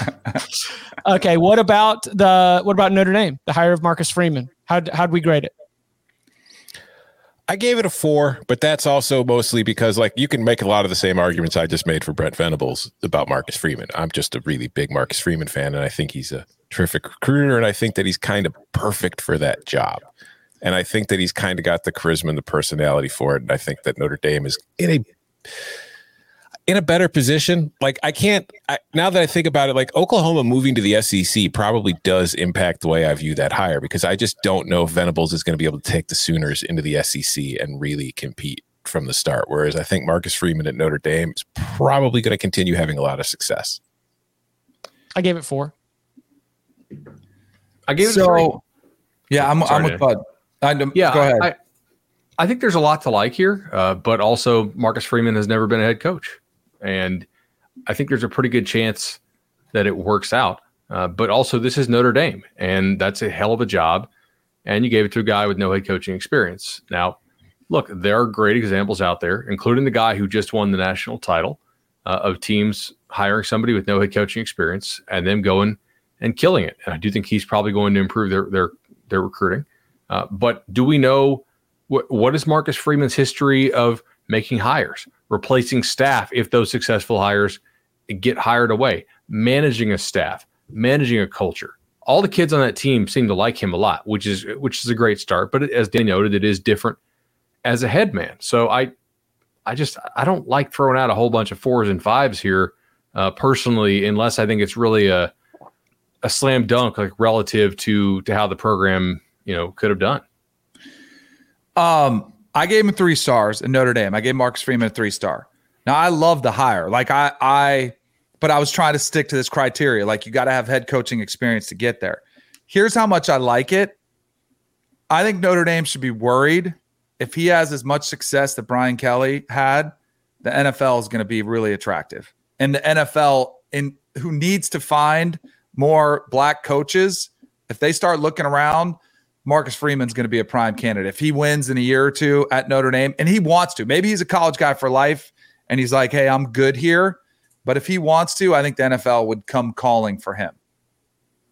Speaker 1: Okay, what about the what about Notre Dame? The hire of Marcus Freeman. How how'd we grade it?
Speaker 2: I gave it a four, but that's also mostly because like you can make a lot of the same arguments I just made for Brent Venables about Marcus Freeman. I'm just a really big Marcus Freeman fan, and I think he's a terrific recruiter, and I think that he's kind of perfect for that job. And I think that he's kind of got the charisma and the personality for it. And I think that Notre Dame is in a in a better position. Like I can't I, now that I think about it, like Oklahoma moving to the SEC probably does impact the way I view that hire because I just don't know if Venables is going to be able to take the Sooners into the SEC and really compete from the start. Whereas I think Marcus Freeman at Notre Dame is probably going to continue having a lot of success.
Speaker 1: I gave it four.
Speaker 4: I gave it
Speaker 3: so,
Speaker 4: three.
Speaker 3: Yeah, I'm,
Speaker 4: Sorry,
Speaker 3: I'm with Bud. I,
Speaker 4: Yeah,
Speaker 3: go ahead.
Speaker 4: I, I think there's a lot to like here, uh, but also Marcus Freeman has never been a head coach, and I think there's a pretty good chance that it works out. Uh, but also, this is Notre Dame, and that's a hell of a job. And you gave it to a guy with no head coaching experience. Now, look, there are great examples out there, including the guy who just won the national title uh, of teams hiring somebody with no head coaching experience and them going and killing it. And I do think he's probably going to improve their their their recruiting. Uh, but do we know what what is Marcus Freeman's history of making hires, replacing staff if those successful hires get hired away, managing a staff, managing a culture? All the kids on that team seem to like him a lot, which is which is a great start. But as Dan noted, it is different as a head man. So I I just I don't like throwing out a whole bunch of fours and fives here uh, personally, unless I think it's really a a slam dunk, like relative to to how the program you know could have done.
Speaker 3: Um, I gave him three stars in Notre Dame. I gave Marcus Freeman a three star. Now I love the hire. Like I, I, but I was trying to stick to this criteria. Like you got to have head coaching experience to get there. Here's how much I like it. I think Notre Dame should be worried if he has as much success that Brian Kelly had. The NFL is going to be really attractive, and the NFL in who needs to find more black coaches. If they start looking around, Marcus Freeman's going to be a prime candidate. If he wins in a year or two at Notre Dame, and he wants to, maybe he's a college guy for life and he's like, hey, I'm good here. But if he wants to, I think the NFL would come calling for him.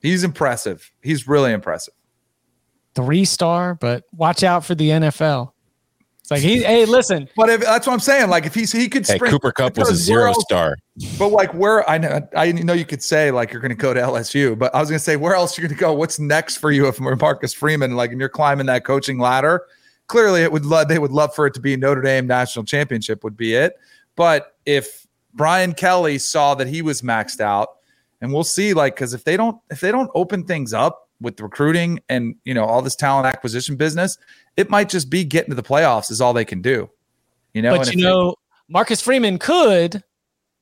Speaker 3: He's impressive. He's really impressive.
Speaker 1: Three star, but watch out for the NFL. It's like he, hey, listen,
Speaker 3: But if, that's what I'm saying. Like if he's he could
Speaker 2: Hey,
Speaker 3: spring
Speaker 2: Cooper Kupp was a zero
Speaker 3: else-
Speaker 2: star.
Speaker 3: But like where I know I know you could say like you're going to go to LSU, but I was going to say where else you're going to go? What's next for you if Marcus Freeman like and you're climbing that coaching ladder? Clearly, it would love they would love for it to be Notre Dame national championship would be it. But if Brian Kelly saw that he was maxed out, and we'll see like because if they don't if they don't open things up with recruiting and you know all this talent acquisition business, it might just be getting to the playoffs is all they can do. You know,
Speaker 1: but
Speaker 3: and
Speaker 1: you
Speaker 3: if they-
Speaker 1: know, Marcus Freeman could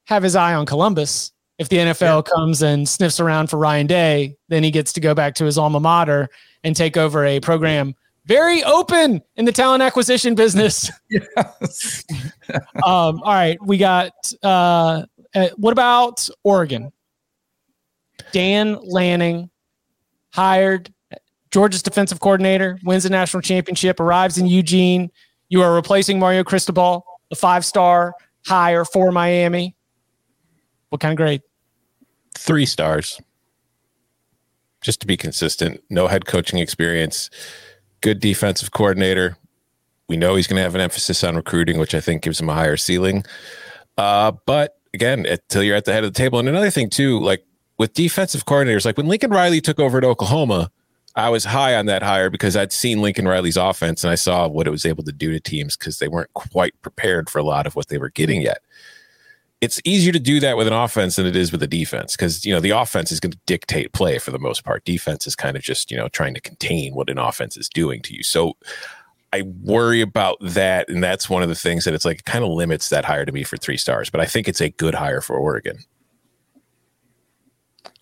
Speaker 1: have his eye on Columbus. If the NFL comes and sniffs around for Ryan Day, then he gets to go back to his alma mater and take over a program very open in the talent acquisition business.
Speaker 3: Yes.
Speaker 1: um, all right, we got. Uh, uh, what about Oregon? Dan Lanning, hired Georgia's defensive coordinator, wins the national championship, arrives in Eugene. You are replacing Mario Cristobal, a five-star hire for Miami. What kind of grade?
Speaker 2: Three stars. Just to be consistent. No head coaching experience. Good defensive coordinator. We know he's going to have an emphasis on recruiting, which I think gives him a higher ceiling. Uh, but again, until you're at the head of the table. And another thing, too, like with defensive coordinators, like when Lincoln Riley took over at Oklahoma, I was high on that hire because I'd seen Lincoln Riley's offense and I saw what it was able to do to teams because they weren't quite prepared for a lot of what they were getting yet. It's easier to do that with an offense than it is with a defense because you know the offense is going to dictate play for the most part. Defense is kind of just you know trying to contain what an offense is doing to you. So I worry about that, and that's one of the things that it's like kind of limits that hire to me for three stars. But I think it's a good hire for Oregon.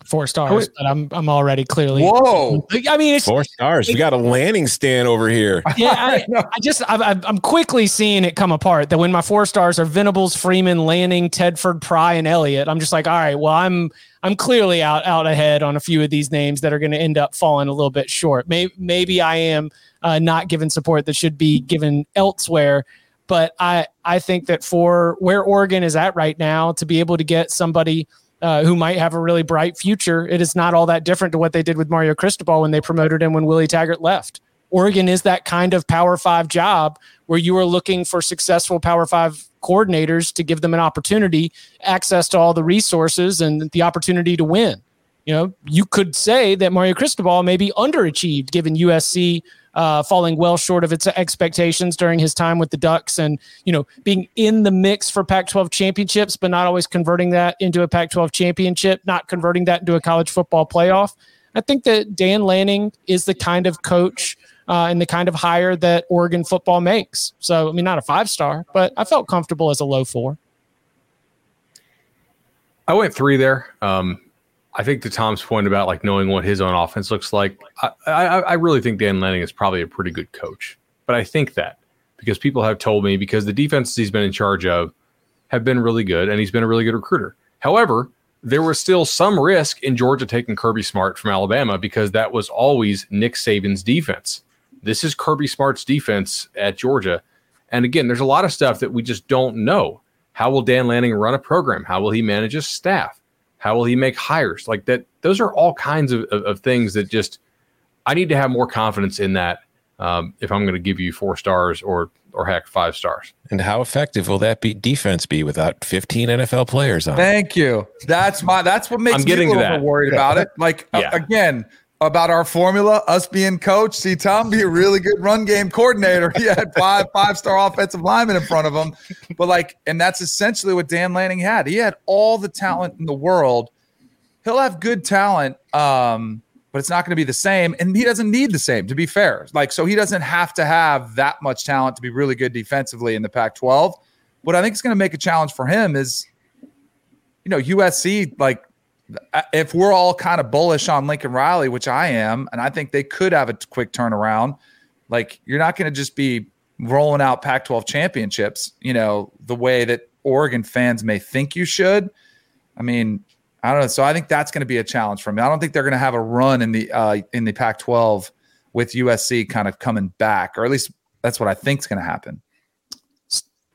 Speaker 1: Four stars, but I'm I'm already clearly.
Speaker 3: Whoa.
Speaker 1: I mean, it's
Speaker 2: Four stars. We got a Lanning stand over here.
Speaker 1: yeah, I, I just I, I- I'm quickly seeing it come apart. That when my four stars are Venables, Freeman, Lanning, Tedford, Pry, and Elliott, I'm just like, all right, well, I'm I'm clearly out out ahead on a few of these names that are going to end up falling a little bit short. Maybe maybe I am uh, not given support that should be given elsewhere. But I I think that for where Oregon is at right now, to be able to get somebody uh, who might have a really bright future, it is not all that different to what they did with Mario Cristobal when they promoted him when Willie Taggart left. Oregon is that kind of Power Five job where you are looking for successful Power Five coordinators to give them an opportunity, access to all the resources, and the opportunity to win. You know, you could say that Mario Cristobal maybe underachieved given USC uh, falling well short of its expectations during his time with the Ducks, and you know being in the mix for Pac-12 championships, but not always converting that into a Pac-12 championship, not converting that into a college football playoff. I think that Dan Lanning is the kind of coach uh, and the kind of hire that Oregon football makes. So, I mean, not a five star, but I felt comfortable as a low four.
Speaker 4: I went three there. Um, I think to Tom's point about like knowing what his own offense looks like, I, I, I really think Dan Lanning is probably a pretty good coach. But I think that because people have told me because the defenses he's been in charge of have been really good and he's been a really good recruiter. However, there was still some risk in Georgia taking Kirby Smart from Alabama because that was always Nick Saban's defense. This is Kirby Smart's defense at Georgia. And again, there's a lot of stuff that we just don't know. How will Dan Lanning run a program? How will he manage his staff? How will he make hires? Like that, those are all kinds of, of, of things that just I need to have more confidence in that um, if I'm going to give you four stars or or heck five stars.
Speaker 2: And how effective will that be defense be without 15 NFL players on?
Speaker 3: Thank you. That's my that's what makes
Speaker 4: I'm getting
Speaker 3: me a
Speaker 4: to
Speaker 3: little
Speaker 4: that.
Speaker 3: worried about it. Like uh, again, about our formula, us being coach. See, Tom be a really good run game coordinator. He had five five star offensive linemen in front of him, but like, and that's essentially what Dan Lanning had. He had all the talent in the world. He'll have good talent, um, but it's not going to be the same, and he doesn't need the same. To be fair, like, so he doesn't have to have that much talent to be really good defensively in the Pac-12. What I think is going to make a challenge for him is, you know, USC like if we're all kind of bullish on Lincoln Riley, which I am, and I think they could have a quick turnaround, like you're not going to just be rolling out Pac 12 championships, you know, the way that Oregon fans may think you should. I mean, I don't know. So I think that's going to be a challenge for me. I don't think they're going to have a run in the uh, in the Pac 12 with USC kind of coming back, or at least that's what I think is going to happen.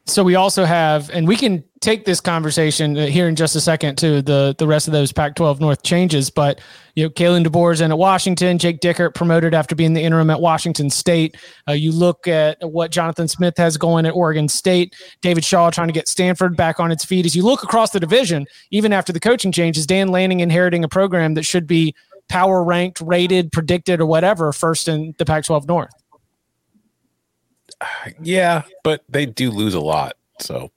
Speaker 1: So we also have, and we can take this conversation uh, here in just a second to the the rest of those Pac-12 North changes. But you know, Kalen DeBoer's in at Washington, Jake Dickert promoted after being the interim at Washington State. Uh, you look at what Jonathan Smith has going at Oregon State, David Shaw trying to get Stanford back on its feet. As you look across the division, even after the coaching changes, Dan Lanning inheriting a program that should be power ranked, rated, predicted, or whatever first in the Pac-12 North.
Speaker 2: Yeah, but they do lose a lot. So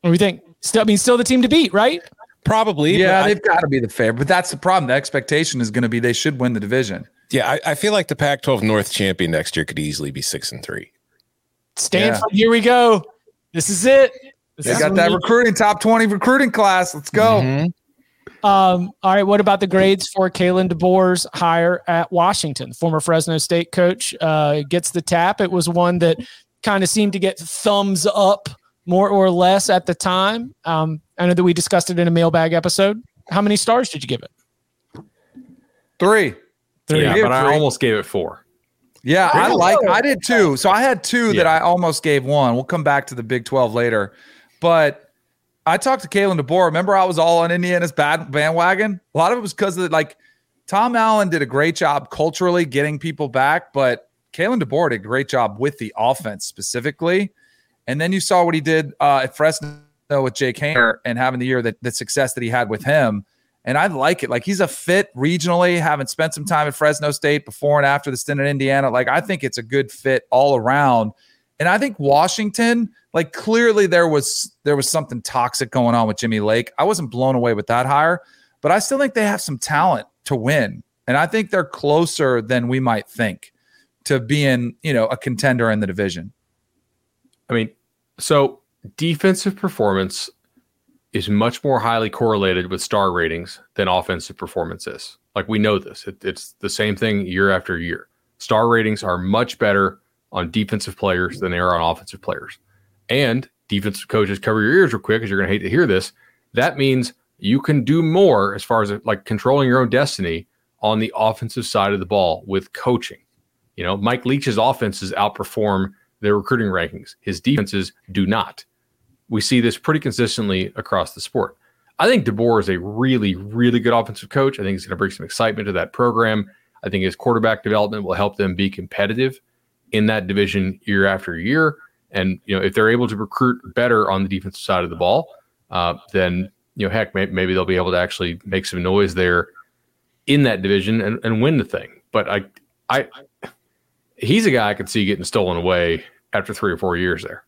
Speaker 1: What do we think? Still, I mean, still the team to beat, right?
Speaker 2: probably.
Speaker 3: Yeah,
Speaker 2: but
Speaker 3: they've got to be the favorite, but that's the problem. The expectation is going to be they should win the division.
Speaker 2: yeah. I, I feel like the Pac-12 North champion next year could easily be six and three.
Speaker 1: Stanford, here we go. This is it. This
Speaker 3: They
Speaker 1: is
Speaker 3: got that recruiting top 20 recruiting class. Let's go.
Speaker 2: Mhm.
Speaker 1: Um, all right. What about the grades for Kalen DeBoer's hire at Washington? Former Fresno State coach uh, gets the tap. It was one that kind of seemed to get thumbs up more or less at the time. Um, I know that we discussed it in a mailbag episode. How many stars did you give it?
Speaker 3: Three.
Speaker 4: Yeah,
Speaker 3: Three.
Speaker 4: but I
Speaker 3: Three.
Speaker 4: almost gave it four.
Speaker 3: Yeah, I like I did too. So I had two that I almost gave one. We'll come back to the Big 12 later. But I talked to Kalen DeBoer. Remember, I was all on Indiana's bad bandwagon. A lot of it was because of like Tom Allen did a great job culturally getting people back, but Kalen DeBoer did a great job with the offense specifically. And then you saw what he did uh, at Fresno with Jake Haener and having the year that the success that he had with him. And I like it. Like he's a fit regionally, having spent some time at Fresno State before and after the stint in Indiana. Like I think it's a good fit all around. And I think Washington, like clearly there was there was something toxic going on with Jimmy Lake. I wasn't blown away with that hire, but I still think they have some talent to win. And I think they're closer than we might think to being, you know, a contender in the division.
Speaker 4: I mean, so defensive performance is much more highly correlated with star ratings than offensive performance is. Like we know this. It, it's the same thing year after year. Star ratings are much better on defensive players than they are on offensive players. And defensive coaches cover your ears real quick because you're going to hate to hear this. That means you can do more as far as like controlling your own destiny on the offensive side of the ball with coaching. You know, Mike Leach's offenses outperform their recruiting rankings. His defenses do not. We see this pretty consistently across the sport. I think DeBoer is a really, really good offensive coach. I think he's going to bring some excitement to that program. I think his quarterback development will help them be competitive in that division year after year. And you know, if they're able to recruit better on the defensive side of the ball, uh, then you know, heck, may- maybe they'll be able to actually make some noise there in that division and, and win the thing. But I, I he's a guy I could see getting stolen away after three or four years there.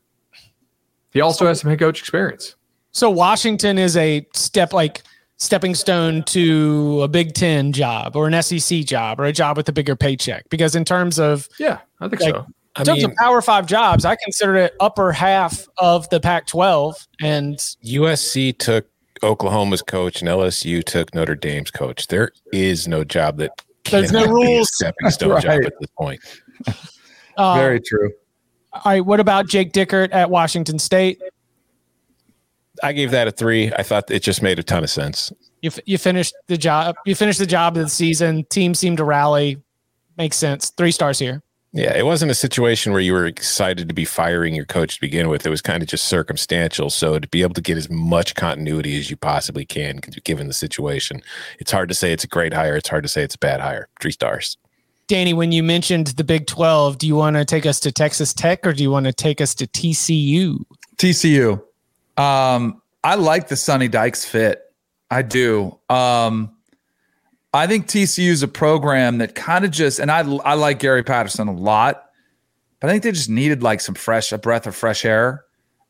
Speaker 4: He also has some head coach experience.
Speaker 1: So Washington is a step like stepping stone to a Big Ten job or an SEC job or a job with a bigger paycheck. Because in terms of
Speaker 4: Yeah, I think
Speaker 1: Like,
Speaker 4: so.
Speaker 2: I
Speaker 1: in terms
Speaker 2: mean,
Speaker 1: of Power Five jobs, I consider it upper half of the Pac-12. And
Speaker 2: USC took Oklahoma's coach and LSU took Notre Dame's coach. There is no job that
Speaker 1: There's no
Speaker 2: cannot be a
Speaker 1: rules.
Speaker 2: stepping stone job at this point.
Speaker 1: uh,
Speaker 3: Very true.
Speaker 1: all right, what about Jake Dickert at Washington State?
Speaker 2: I gave that a three. I thought it just made a ton of sense.
Speaker 1: You f- you finished the job. You finished the job of the season. Team seemed to rally. Makes sense. Three stars here.
Speaker 2: Yeah, it wasn't a situation where you were excited to be firing your coach to begin with. It was kind of just circumstantial. So to be able to get as much continuity as you possibly can, given the situation, it's hard to say it's a great hire. It's hard to say it's a bad hire. Three stars.
Speaker 1: Danny, when you mentioned the Big 12, do you want to take us to Texas Tech or do you want to take us to TCU?
Speaker 3: TCU. Um, I like the Sonny Dykes fit. I do. Um, I think TCU is a program that kind of just, and I I like Gary Patterson a lot, but I think they just needed like some fresh, a breath of fresh air.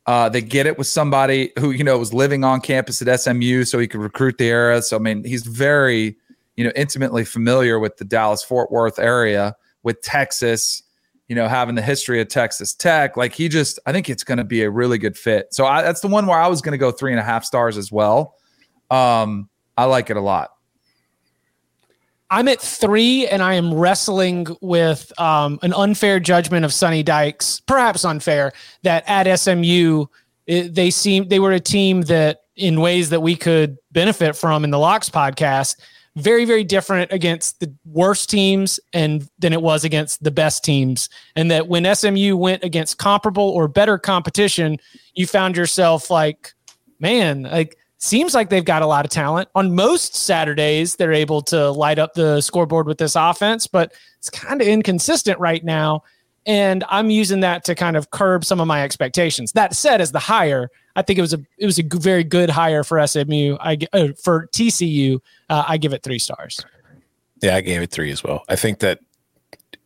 Speaker 3: Uh, they get it with somebody who you know was living on campus at SMU, so he could recruit the era. So I mean, he's very, you know, intimately familiar with the Dallas Fort Worth area, with Texas, you know, having the history of Texas Tech. Like he just, I think it's going to be a really good fit. So I, that's the one where I was going to go three and a half stars as well. Um, I like it a lot.
Speaker 1: I'm at three, and I am wrestling with um, an unfair judgment of Sonny Dykes, perhaps unfair, that at SMU it, they seem they were a team that, in ways that we could benefit from in the Locks podcast, very very different against the worst teams and than it was against the best teams, and that when SMU went against comparable or better competition, you found yourself like, man, like seems like they've got a lot of talent. On most Saturdays, they're able to light up the scoreboard with this offense, but it's kind of inconsistent right now. And I'm using that to kind of curb some of my expectations. That said, as the hire, I think it was a it was a very good hire for SMU. I uh, for TCU, uh, I give it three stars.
Speaker 2: Yeah, I gave it three as well. I think that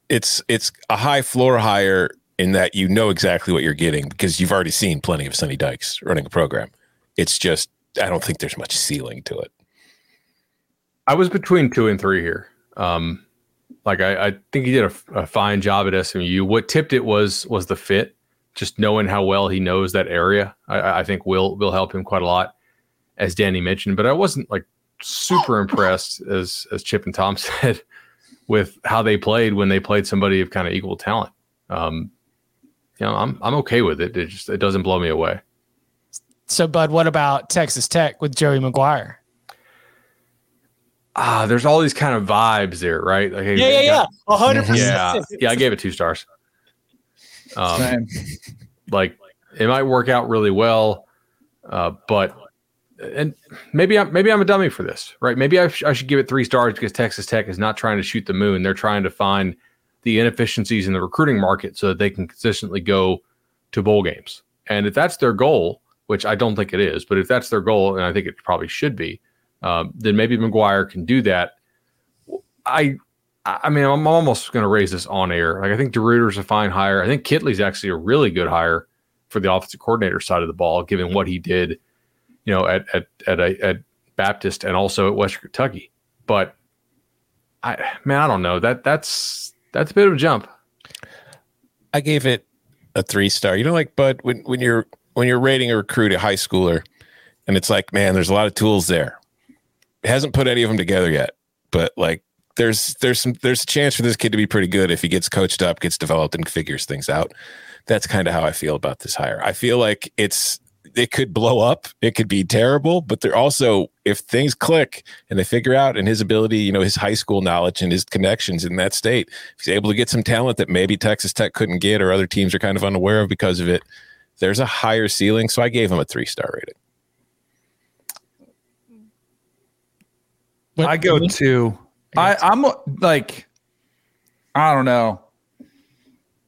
Speaker 2: it's it's a high floor hire in that you know exactly what you're getting because you've already seen plenty of Sonny Dykes running a program. It's just I don't think there's much ceiling to it.
Speaker 4: I was between two and three here. Um, like I, I think he did a, a fine job at SMU. What tipped it was was the fit, just knowing how well he knows that area. I, I think will will help him quite a lot, as Danny mentioned. But I wasn't like super impressed as as Chip and Tom said with how they played when they played somebody of kind of equal talent. Um, you know, I'm I'm okay with it. It just it doesn't blow me away.
Speaker 1: So, Bud, what about Texas Tech with Joey McGuire?
Speaker 4: Ah, there's all these kind of vibes there, right? Like,
Speaker 1: Yeah, yeah, yeah, a hundred percent.
Speaker 4: yeah. yeah. I gave it two stars. Um, like it might work out really well, uh, but and maybe I'm maybe I'm a dummy for this, right? Maybe I, sh- I should give it three stars because Texas Tech is not trying to shoot the moon; they're trying to find the inefficiencies in the recruiting market so that they can consistently go to bowl games. And if that's their goal, which I don't think it is, but if that's their goal, and I think it probably should be, um, then maybe McGuire can do that. I I mean, I'm almost going to raise this on air. Like, I think DeRuyter's a fine hire. I think Kittley's actually a really good hire for the offensive coordinator side of the ball, given what he did, you know, at at at, a, at Baptist and also at Western Kentucky. But I man, I don't know that that's that's a bit of a jump.
Speaker 2: I gave it a three star. You know, like but when when you're when you're rating a recruit, a high schooler, and it's like, man, there's a lot of tools there. It hasn't put any of them together yet, but like there's there's some there's a chance for this kid to be pretty good if he gets coached up, gets developed, and figures things out. That's kind of how I feel about this hire. I feel like it's it could blow up, it could be terrible, but they're also if things click and they figure out and his ability, you know, his high school knowledge and his connections in that state, if he's able to get some talent that maybe Texas Tech couldn't get or other teams are kind of unaware of because of it, there's a higher ceiling. So I gave him a three star rating.
Speaker 1: What-
Speaker 3: I go two. I, I'm like, I don't know.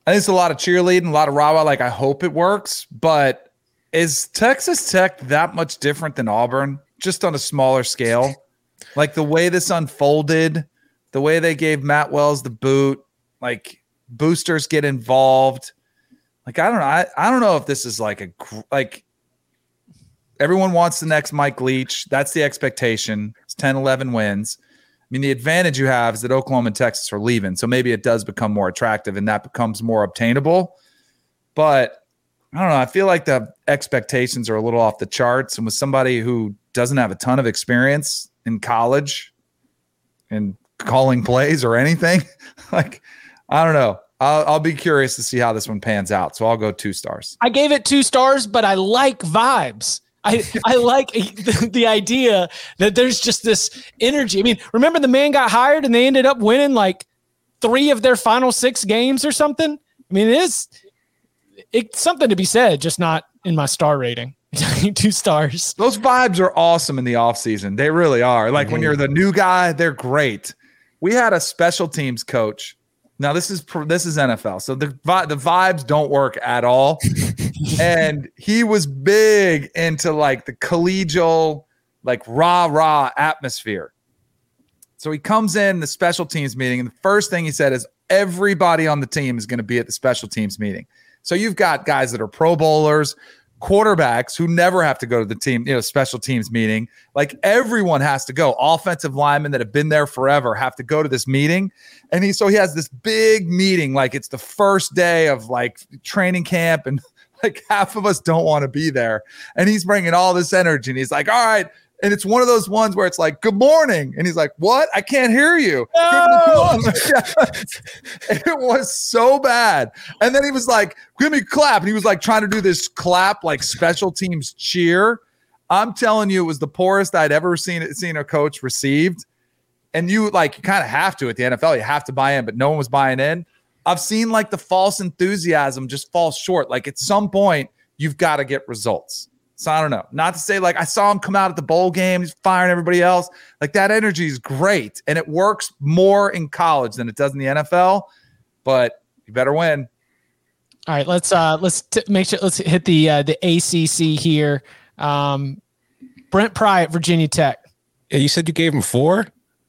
Speaker 3: I think it's a lot of cheerleading, a lot of rah rah. Like, I hope it works, but is Texas Tech that much different than Auburn, just on a smaller scale? Like the way this unfolded, the way they gave Matt Wells the boot, like boosters get involved. Like I don't know. I, I don't know if this is like a like everyone wants the next Mike Leach. That's the expectation. It's 10, 11 wins. I mean, the advantage you have is that Oklahoma and Texas are leaving. So maybe it does become more attractive and that becomes more obtainable. But I don't know. I feel like the expectations are a little off the charts. And with somebody who doesn't have a ton of experience in college and calling plays or anything, like, I don't know. I'll, I'll, be curious to see how this one pans out. So I'll go two stars.
Speaker 1: I gave it two stars, but I like vibes. I, I like the, the, idea that there's just this energy. I mean, remember the man got hired and they ended up winning like three of their final six games or something. I mean, it is it's something to be said, just not in my star rating. Two stars.
Speaker 3: Those vibes are awesome in the offseason. They really are. Like mm-hmm. when you're the new guy, they're great. We had a special teams coach. Now this is this is NFL, so the the vibes don't work at all. and he was big into like the collegial, like rah rah atmosphere. So he comes in the special teams meeting, and the first thing he said is everybody on the team is going to be at the special teams meeting. So you've got guys that are pro bowlers, quarterbacks who never have to go to the team, you know, special teams meeting. Like everyone has to go. Offensive linemen that have been there forever have to go to this meeting. And he so he has this big meeting like it's the first day of like training camp and like half of us don't want to be there. And he's bringing all this energy and he's like, "All right, and it's one of those ones where it's like, good morning. And he's like, what? I can't hear you. No! it was so bad. And then he was like, give me a clap. And he was like trying to do this clap, like special teams cheer. I'm telling you, it was the poorest I'd ever seen seen a coach received. And you like you kind of have to at the NFL, you have to buy in, but no one was buying in. I've seen like the false enthusiasm just fall short. Like at some point, you've got to get results. So I don't know. Not to say like I saw him come out at the bowl game, he's firing everybody else. Like that energy is great and it works more in college than it does in the NFL, but you better win.
Speaker 1: All right, let's uh let's t- make sure let's hit the uh the ACC here. Um Brent Pry at Virginia Tech.
Speaker 2: Yeah, you said you gave him 4?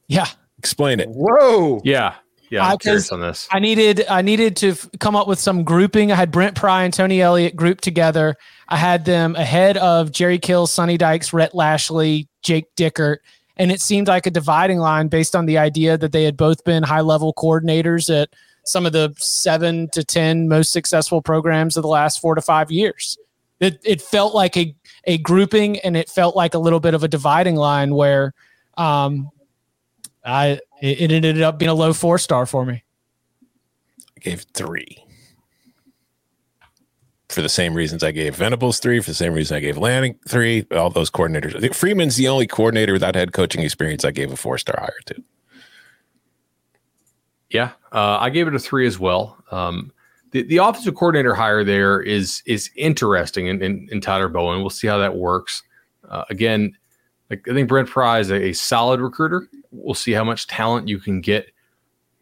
Speaker 1: Yeah.
Speaker 2: Explain it.
Speaker 3: Whoa.
Speaker 4: Yeah. Yeah, I'm curious on this.
Speaker 1: I needed I needed to f- come up with some grouping. I had Brent Pry and Tony Elliott grouped together. I had them ahead of Jerry Kill, Sonny Dykes, Rhett Lashlee, Jake Dickert, and it seemed like a dividing line based on the idea that they had both been high level coordinators at some of the seven to ten most successful programs of the last four to five years. It it felt like a a grouping, and it felt like a little bit of a dividing line where. Um, I it, ended up being a low four star for me.
Speaker 2: I gave three for the same reasons I gave Venables three, for the same reason I gave Lanning three. All those coordinators. Freeman's the only coordinator without head coaching experience I gave a four star hire to.
Speaker 4: Yeah, uh, I gave it a three as well. Um, the, the offensive coordinator hire there is is interesting in, in, in Tyler Bowen. We'll see how that works. Uh, again, like I think Brent Pry is a, a, solid recruiter. We'll see how much talent you can get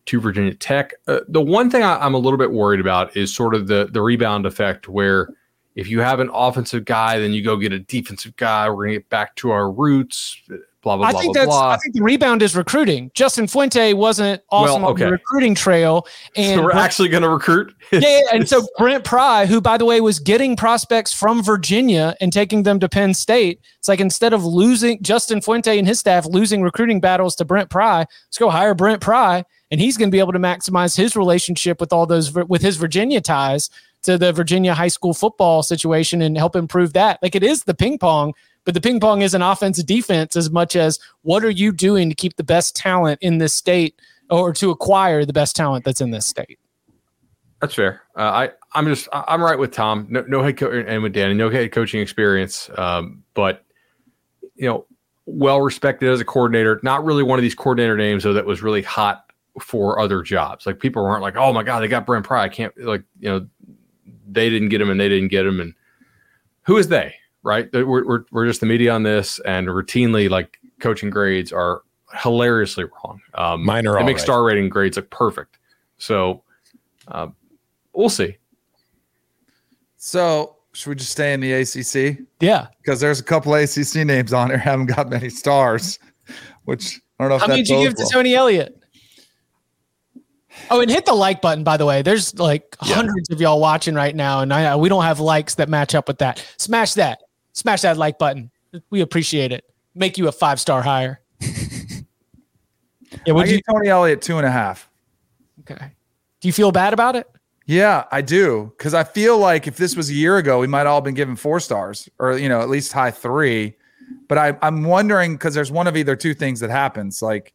Speaker 4: to Virginia Tech. Uh, the one thing I, am a little bit worried about is sort of the the rebound effect, where if you have an offensive guy, then you go get a defensive guy. We're gonna get back to our roots blah blah
Speaker 1: I
Speaker 4: blah
Speaker 1: think that's. I think the rebound is recruiting. Justin Fuente wasn't awesome well, okay. on the recruiting trail, and
Speaker 4: so we're Brent, actually going to recruit.
Speaker 1: yeah, yeah, and so Brent Pry, who by the way was getting prospects from Virginia and taking them to Penn State, it's like instead of losing Justin Fuente and his staff losing recruiting battles to Brent Pry, let's go hire Brent Pry, and he's going to be able to maximize his relationship with all those with his Virginia ties to the Virginia high school football situation and help improve that. Like it is the ping pong but the ping pong isn't offense defense as much as what are you doing to keep the best talent in this state or to acquire the best talent that's in this state.
Speaker 4: That's fair. Uh, I I'm just I'm right with Tom. No, no head coach and with Danny, no head coaching experience, um, but you know, well respected as a coordinator. Not really one of these coordinator names though that was really hot for other jobs. Like people weren't like, oh my god, they got Brent Pry. I can't like you know, they didn't get him and they didn't get him. And who is they? Right? We're, we're, we're just the media on this, and routinely, like coaching grades are hilariously wrong. Um,
Speaker 2: Mine are
Speaker 4: they
Speaker 2: make
Speaker 4: right. star rating grades look perfect. So uh, we'll see.
Speaker 3: So should we just stay in the ACC?
Speaker 1: Yeah,
Speaker 3: because there's a couple ACC names on here haven't got many stars, which I don't know.
Speaker 1: How many did you give well. to Tony Elliott? Oh, and hit the like button, by the way. There's like yeah. hundreds of y'all watching right now, and I, we don't have likes that match up with that. Smash that. Smash that like button. We appreciate it. Make you a five star higher.
Speaker 3: yeah, would you Tony Elliott two and a half?
Speaker 1: Okay. Do you feel bad about it?
Speaker 3: Yeah, I do. Because I feel like if this was a year ago, we might all been given four stars or, you know, at least high three. But I, I'm wondering because there's one of either two things that happens like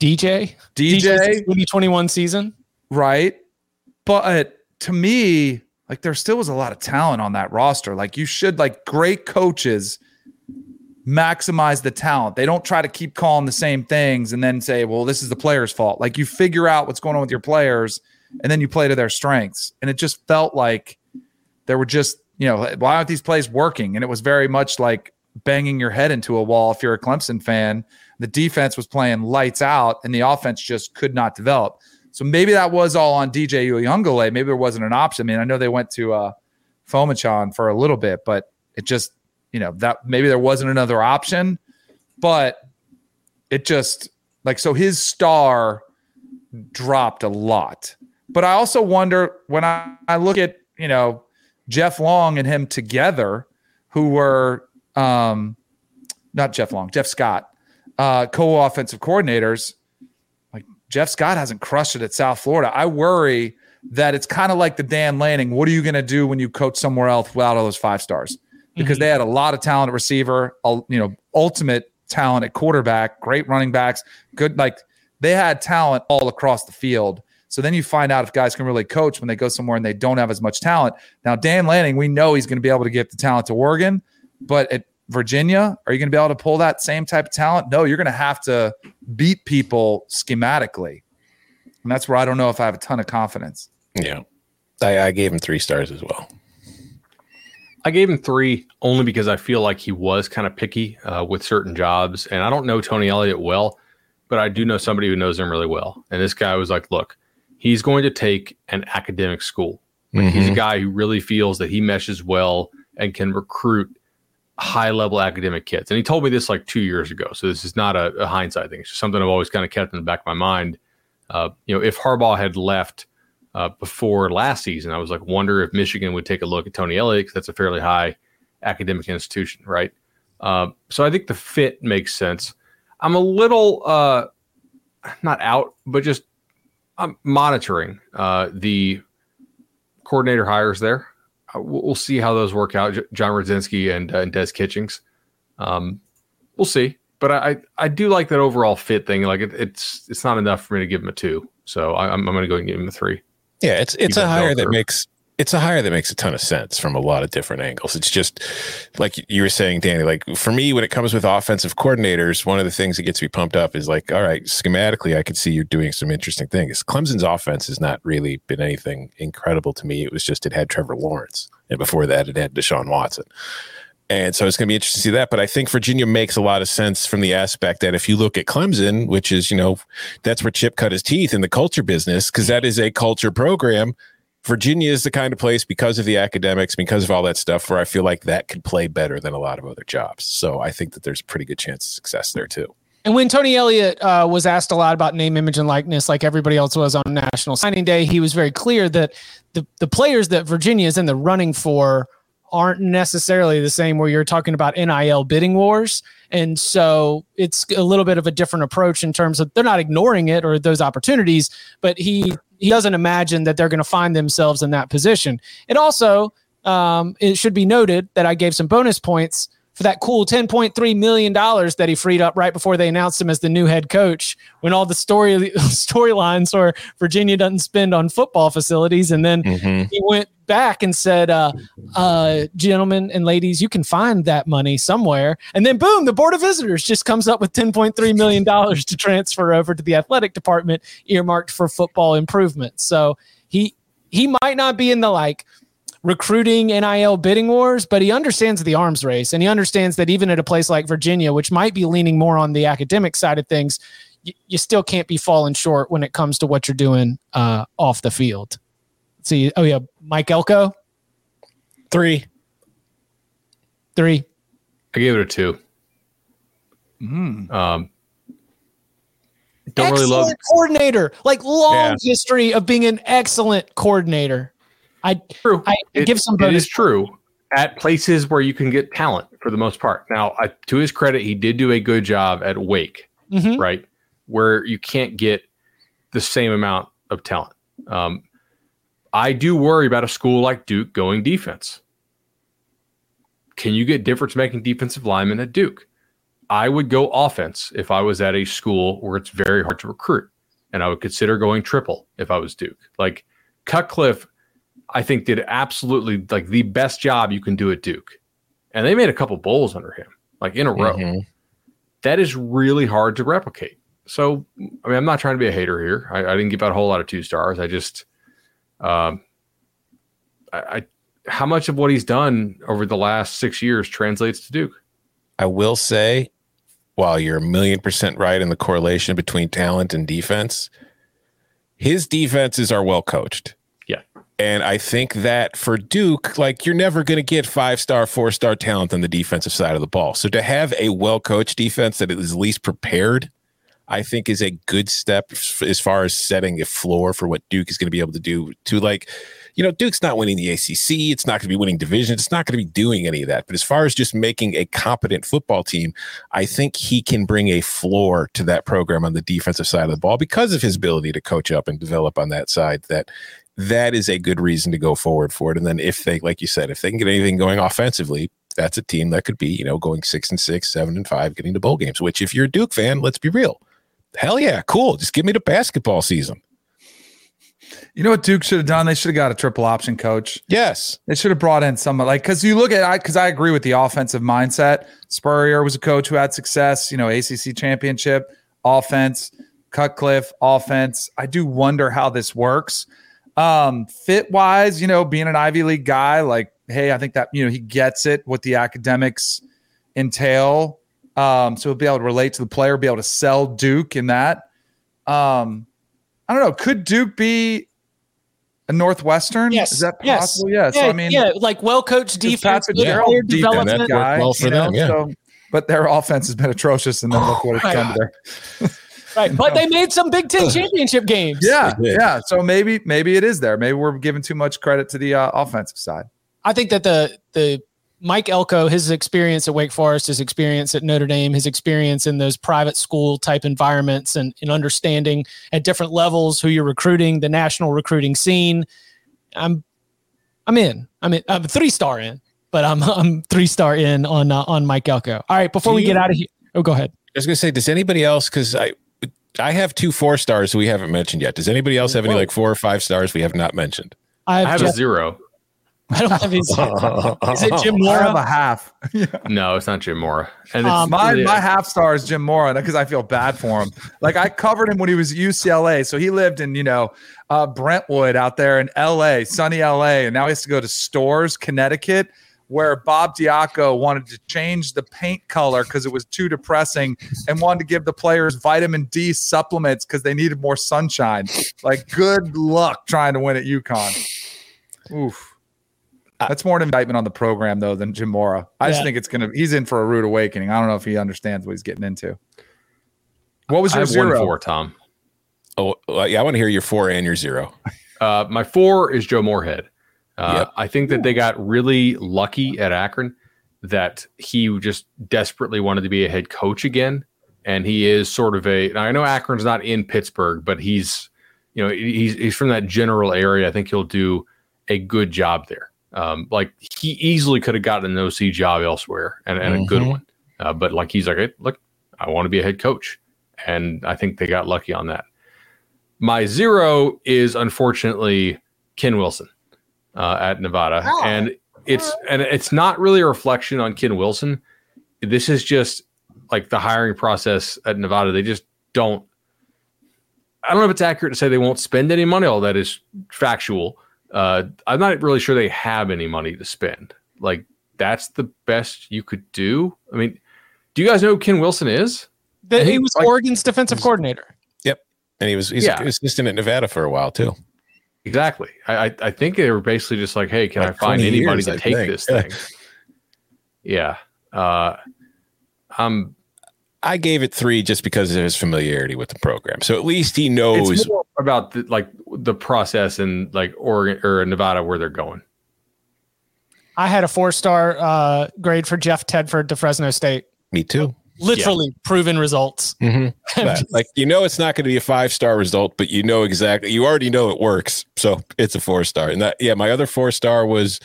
Speaker 1: DJ,
Speaker 3: DJ,
Speaker 1: 2021 season.
Speaker 3: Right. But to me, like there still was a lot of talent on that roster. Like you should, like great coaches maximize the talent. They don't try to keep calling the same things and then say, well, this is the player's fault. Like you figure out what's going on with your players and then you play to their strengths. And it just felt like there were just, you know, why aren't these plays working? And it was very much like banging your head into a wall if you're a Clemson fan. The defense was playing lights out and the offense just could not develop. So maybe that was all on DJ Uiagalelei. Maybe there wasn't an option. I mean, I know they went to uh, for a little bit, but it just, you know, that maybe there wasn't another option, but it just like, so his star dropped a lot. But I also wonder when I, I look at, you know, Jeff Long and him together, who were um, not Jeff Long, Jeff Scott, uh, co-offensive coordinators. Jeff Scott hasn't crushed it at South Florida. I worry that it's kind of like the Dan Lanning. What are you going to do when you coach somewhere else without all those five stars? Because mm-hmm. they had a lot of talent at receiver, you know, ultimate talent at quarterback, great running backs, good like they had talent all across the field. So then you find out if guys can really coach when they go somewhere and they don't have as much talent. Now, Dan Lanning, we know he's going to be able to get the talent to Oregon, but at Virginia, are you going to be able to pull that same type of talent? No, you're going to have to beat people schematically. And that's where I don't know if I have a ton of confidence.
Speaker 2: Yeah. I, I gave him three stars as well.
Speaker 4: I gave him three only because I feel like he was kind of picky uh, with certain jobs. And I don't know Tony Elliott well, but I do know somebody who knows him really well. And this guy was like, look, he's going to take an academic school. Like mm-hmm. He's a guy who really feels that he meshes well and can recruit high level academic kids. And he told me this like two years ago. So this is not a, a hindsight thing. It's just something I've always kind of kept in the back of my mind. Uh, you know, if Harbaugh had left uh, before last season, I was like, wonder if Michigan would take a look at Tony Elliott because that's a fairly high academic institution, right? Uh, so I think the fit makes sense. I'm a little uh, not out, but just I'm monitoring uh, the coordinator hires there. Uh, we'll, we'll, see how those work out. J- Jon Rudzinski and, uh, and Des Kitchings. Um, we'll see, but I, I do like that overall fit thing. Like it, it's it's not enough for me to give him a two, so I, am I'm going to go and give him a three.
Speaker 2: Yeah, it's it's a hire that makes it's a hire that makes a ton of sense from a lot of different angles. It's just like you were saying, Danny. Like for me, when it comes with offensive coordinators, one of the things that gets me pumped up is like, all right, schematically, I could see you're doing some interesting things. Clemson's offense has not really been anything incredible to me. It was just it had Trevor Lawrence, and before that, it had Deshaun Watson. And so it's going to be interesting to see that. But I think Virginia makes a lot of sense from the aspect that if you look at Clemson, which is, you know, that's where Chip cut his teeth in the culture business, because that is a culture program Virginia is the kind of place because of the academics, because of all that stuff, where I feel like that could play better than a lot of other jobs. So I think that there's a pretty good chance of success there too.
Speaker 1: And when Tony Elliott uh, was asked a lot about name, image, and likeness, like everybody else was on National Signing Day, he was very clear that the the players that Virginia is in the running for aren't necessarily the same where you're talking about NIL bidding wars. And so it's a little bit of a different approach in terms of they're not ignoring it or those opportunities, but he he doesn't imagine that they're going to find themselves in that position. It also um, it should be noted that I gave some bonus points for that cool $10.3 million that he freed up right before they announced him as the new head coach when all the story storylines or Virginia doesn't spend on football facilities. And then mm-hmm. he went back and said, uh, uh, gentlemen and ladies, you can find that money somewhere. And then boom, the board of visitors just comes up with $10.3 million to transfer over to the athletic department earmarked for football improvements. So he, he might not be in the like recruiting NIL bidding wars, but he understands the arms race and he understands that even at a place like Virginia, which might be leaning more on the academic side of things, you, you still can't be falling short when it comes to what you're doing uh, off the field. Let's see, oh yeah, Mike Elko,
Speaker 2: three,
Speaker 1: three.
Speaker 4: I gave it a two. Mm. Um, Don't
Speaker 1: excellent
Speaker 4: really love.
Speaker 1: coordinator. Like long
Speaker 2: Yeah.
Speaker 1: history of being an excellent coordinator. I
Speaker 4: True.
Speaker 1: I
Speaker 4: It-
Speaker 1: give some
Speaker 4: It
Speaker 1: bonus.
Speaker 4: is true at places where you can get talent for the most part. Now, I, to his credit, he did do a good job at Wake,
Speaker 1: Mhm.
Speaker 4: right, where you can't get the same amount of talent. Um, I do worry about a school like Duke going defense. Can you get difference making defensive linemen at Duke? I would go offense if I was at a school where it's very hard to recruit, and I would consider going triple if I was Duke. Like Cutcliffe, I think did absolutely like the best job you can do at Duke, and they made a couple bowls under him, like in a row.
Speaker 2: Mhm.
Speaker 4: That is really hard to replicate. So, I mean, I'm not trying to be a hater here. I, I didn't give out a whole lot of two stars. I just, um, I, I, how much of what he's done over the last six years translates to Duke?
Speaker 2: I will say, while you're a million percent right in the correlation between talent and defense, his defenses are well coached.
Speaker 4: Yeah.
Speaker 2: And I think that for Duke, like you're never going to get five star, four star talent on the defensive side of the ball. So to have a well coached defense that is at least prepared, I think is a good step as far as setting a floor for what Duke is going to be able to do to like, you know, Duke's not winning the ACC. It's not going to be winning divisions. It's not going to be doing any of that. But as far as just making a competent football team, I think he can bring a floor to that program on the defensive side of the ball because of his ability to coach up and develop on that side. That that is a good reason to go forward for it. And then if they, like you said, if they can get anything going offensively, that's a team that could be, you know, going six and six, seven and five, getting to bowl games. Which, if you're a Duke fan, let's be real, hell yeah, cool. Just give me the basketball season.
Speaker 3: You know what Duke should have done? They should have got a triple option coach.
Speaker 2: Yes,
Speaker 3: They should have brought in someone like because you look at I because I agree with the offensive mindset. Spurrier was a coach who had success, you know, ACC championship, offense, Cutcliffe, offense. I do wonder how this works. Um, fit wise, you know, being an Ivy League guy, like, hey, I think that you know he gets it what the academics entail. Um, so he'll be able to relate to the player, be able to sell Duke in that. Um, I don't know. Could Duke be a Northwestern?
Speaker 1: Yes.
Speaker 3: Is that
Speaker 1: Yes.
Speaker 3: possible? Yeah. So I mean,
Speaker 1: yeah, like well coached
Speaker 3: because
Speaker 1: defense,
Speaker 3: Pat
Speaker 1: good
Speaker 3: Fitzgerald
Speaker 1: player
Speaker 3: deep
Speaker 1: development.
Speaker 3: guy,
Speaker 2: well for
Speaker 3: you know,
Speaker 2: them, yeah.
Speaker 3: So, but their offense has been atrocious, and then look what it's done to their.
Speaker 1: Right. But they made some Big Ten championship games.
Speaker 3: Yeah, yeah. So maybe maybe it is there. Maybe we're giving too much credit to the uh, offensive side.
Speaker 1: I think that the the Mike Elko, his experience at Wake Forest, his experience at Notre Dame, his experience in those private school type environments and, and understanding at different levels who you're recruiting, the national recruiting scene. I'm I'm in. I'm in. I'm three star in, but I'm I'm three star in on uh, on Mike Elko. All right, before
Speaker 2: Do
Speaker 1: we
Speaker 2: you-
Speaker 1: get out of here. Oh, go ahead.
Speaker 2: I was gonna say, does anybody else? Because I, I have two four stars we haven't mentioned yet. Does anybody else have any like four or five stars we have not mentioned?
Speaker 1: I
Speaker 4: I
Speaker 1: have,
Speaker 4: have a zero.
Speaker 1: I don't have his. Is it Jim
Speaker 3: I have a
Speaker 1: Mora?
Speaker 3: half.
Speaker 4: No, it's not Jim Mora. And it's
Speaker 1: Um,
Speaker 3: My
Speaker 4: really-
Speaker 3: my half star is Jim Mora because I feel bad for him. Like I covered him when he was at UCLA, so he lived in you know uh, Brentwood out there in LA, sunny LA, and now he has to go to Storrs, Connecticut, where Bob Diaco wanted to change the paint color because it was too depressing, and wanted to give the players vitamin D supplements because they needed more sunshine. Like good luck trying to win at UConn. Oof. That's more an indictment on the program though than Jim Mora. I just think it's gonna. He's in for a rude awakening. I don't know if he understands what he's getting into. What was
Speaker 4: I
Speaker 3: your
Speaker 4: have one
Speaker 3: zero?
Speaker 4: four, Tom.
Speaker 2: Oh, well, yeah, I want to hear your four and your zero.
Speaker 4: Uh, my four is Joe Moorhead. Uh,
Speaker 2: Yep.
Speaker 4: I think that they got really lucky at Akron that he just desperately wanted to be a head coach again. And he is sort of a, now I know Akron's not in Pittsburgh, but he's, you know, he's, he's from that general area. I think he'll do a good job there. Um, like he easily could have gotten an OC job elsewhere and, and a good
Speaker 2: Mhm.
Speaker 4: one. Uh, but like he's like, hey, look, I want to be a head coach. And I think they got lucky on that. My zero is unfortunately Ken Wilson uh, at Nevada,
Speaker 1: Oh.
Speaker 4: and it's and it's not really a reflection on Ken Wilson. This is just like the hiring process at Nevada. They just don't. I don't know if it's accurate to say they won't spend any money. All that is factual. Uh, I'm not really sure they have any money to spend. Like that's the best you could do. I mean, do you guys know who Ken Wilson is?
Speaker 1: The,
Speaker 4: I
Speaker 1: he was
Speaker 4: like-
Speaker 1: Oregon's defensive coordinator.
Speaker 2: Yep, and he was he's
Speaker 4: Yeah.
Speaker 2: an assistant at Nevada for a while too.
Speaker 4: Exactly. I, I I think they were basically just like, hey, can
Speaker 2: Like
Speaker 4: I find anybody
Speaker 2: years,
Speaker 4: to
Speaker 2: I
Speaker 4: take
Speaker 2: think.
Speaker 4: this thing? yeah. Uh, I'm
Speaker 2: I gave it three just because of his familiarity with the program. So at least he knows.
Speaker 4: It's more about the, like the process in like Oregon or Nevada where they're going.
Speaker 1: I had a four star uh, grade for Jeff Tedford to Fresno State.
Speaker 2: Me too.
Speaker 1: Literally proven results.
Speaker 2: Mm-hmm. like you know, it's not going to be a five star result, but you know exactly. You already know it works, so it's a four star. And that, yeah, my other four star was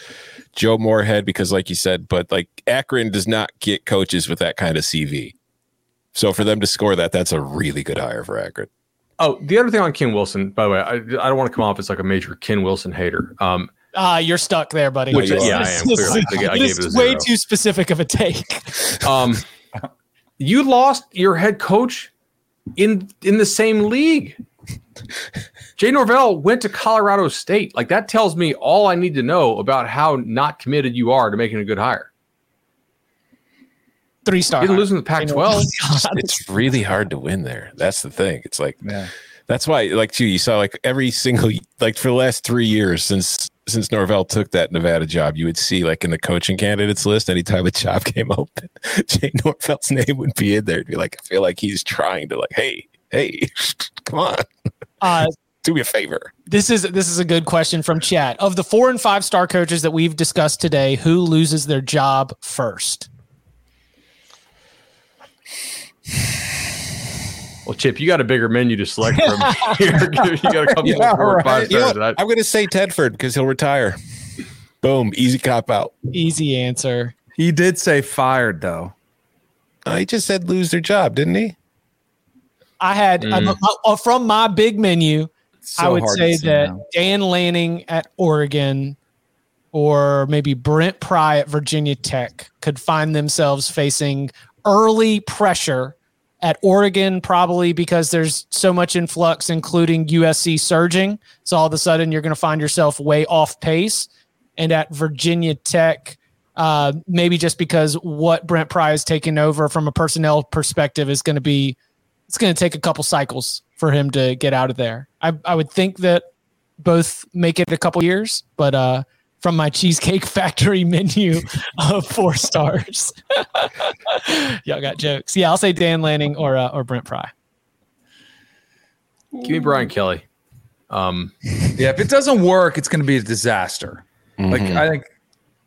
Speaker 2: Joe Moorhead because, like you said, but like Akron does not get coaches with that kind of CV. So for them to score that, that's a really good hire for Akron.
Speaker 4: Oh, the other thing on Ken Wilson, by the way, I, I don't want to come off as like a major Ken Wilson hater. Um,
Speaker 1: Ah, you're stuck there, buddy.
Speaker 4: Which, yeah, I am. Clearly. I gave- I gave it a
Speaker 1: way
Speaker 4: zero.
Speaker 1: too specific of a take.
Speaker 4: um, you lost your head coach in in the same league. Jay Norvell went to Colorado State. Like that tells me all I need to know about how not committed you are to making a good hire.
Speaker 1: Three star.
Speaker 4: You're losing the Pac-12.
Speaker 2: It's really hard to win there. That's the thing. It's like
Speaker 3: Yeah.
Speaker 2: that's why, like, too, you saw like every single like for the last three years since since Norvell took that Nevada job, you would see like in the coaching candidates list, anytime a job came open, Jay Norvell's name would be in there. It'd be like, I feel like he's trying to like, hey, hey, come on,
Speaker 1: Uh,
Speaker 2: do me a favor.
Speaker 1: this is this is a good question from chat. Of the four and five star coaches that we've discussed today, who loses their job first?
Speaker 4: Well, Chip, you got a bigger menu to select from here. you got a couple
Speaker 2: Yeah,
Speaker 4: of four and five
Speaker 2: right. You know
Speaker 4: stars. I-
Speaker 2: I'm going to say Tedford because he'll retire. Boom, easy cop out.
Speaker 1: Easy answer.
Speaker 3: He did say fired though.
Speaker 2: Uh, he just said lose their job, didn't he?
Speaker 1: I had
Speaker 4: Mm.
Speaker 1: uh, uh, from my big menu.
Speaker 3: So
Speaker 1: I would say that
Speaker 3: now.
Speaker 1: Dan Lanning at Oregon or maybe Brent Pry at Virginia Tech could find themselves facing early pressure at Oregon, probably because there's so much influx, including USC surging. So all of a sudden, you're going to find yourself way off pace. And at Virginia Tech, uh, maybe just because what Brent Pry is taking over from a personnel perspective is going to be, it's going to take a couple cycles for him to get out of there. I, I would think that both make it a couple years, but uh, from my Cheesecake Factory menu of four stars, y'all got jokes. Yeah, I'll say Dan Lanning or uh, or Brent Pry.
Speaker 4: Give me Brian Kelly. Um,
Speaker 3: Yeah, if it doesn't work, it's going to be a disaster. Like
Speaker 2: Mhm.
Speaker 3: I think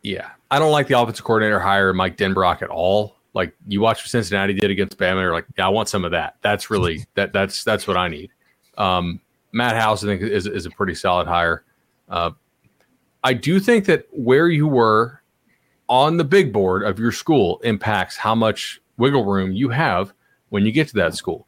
Speaker 4: yeah, I don't like the offensive coordinator hire Mike Denbrock at all. Like you watch what Cincinnati did against Bama, you're like, yeah, I want some of that. That's really that that's that's what I need. Um, Matt House, I think, is is a pretty solid hire. Uh, I do think that where you were on the big board of your school impacts how much wiggle room you have when you get to that school.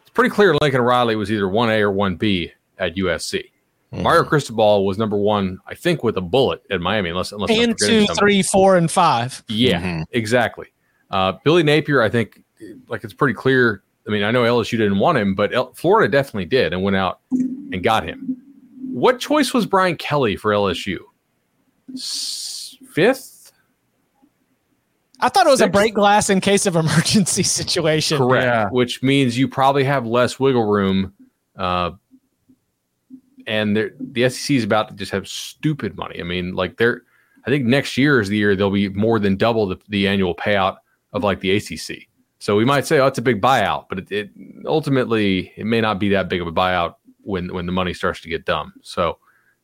Speaker 4: It's pretty clear Lincoln Riley was either one A or one B at USC. Mario Cristobal was number one, I think, with a bullet at Miami, unless unless I'm
Speaker 1: And two,
Speaker 4: somebody.
Speaker 1: three, four, and five.
Speaker 4: Yeah,
Speaker 2: Mhm.
Speaker 4: exactly. Uh, Billy Napier, I think, like it's pretty clear. I mean, I know LSU didn't want him, but L- Florida definitely did and went out and got him. What choice was Brian Kelly for LSU? Fifth,
Speaker 1: I thought it was a break glass in case of emergency situation.
Speaker 4: correct.
Speaker 3: Yeah.
Speaker 4: Which means you probably have less wiggle room. Uh, and the SEC is about to just have stupid money. I mean, like they're, I think next year is the year they'll be more than double the, the annual payout of like the ACC. So we might say, oh, it's a big buyout, but it, it ultimately it may not be that big of a buyout when when the money starts to get dumb. So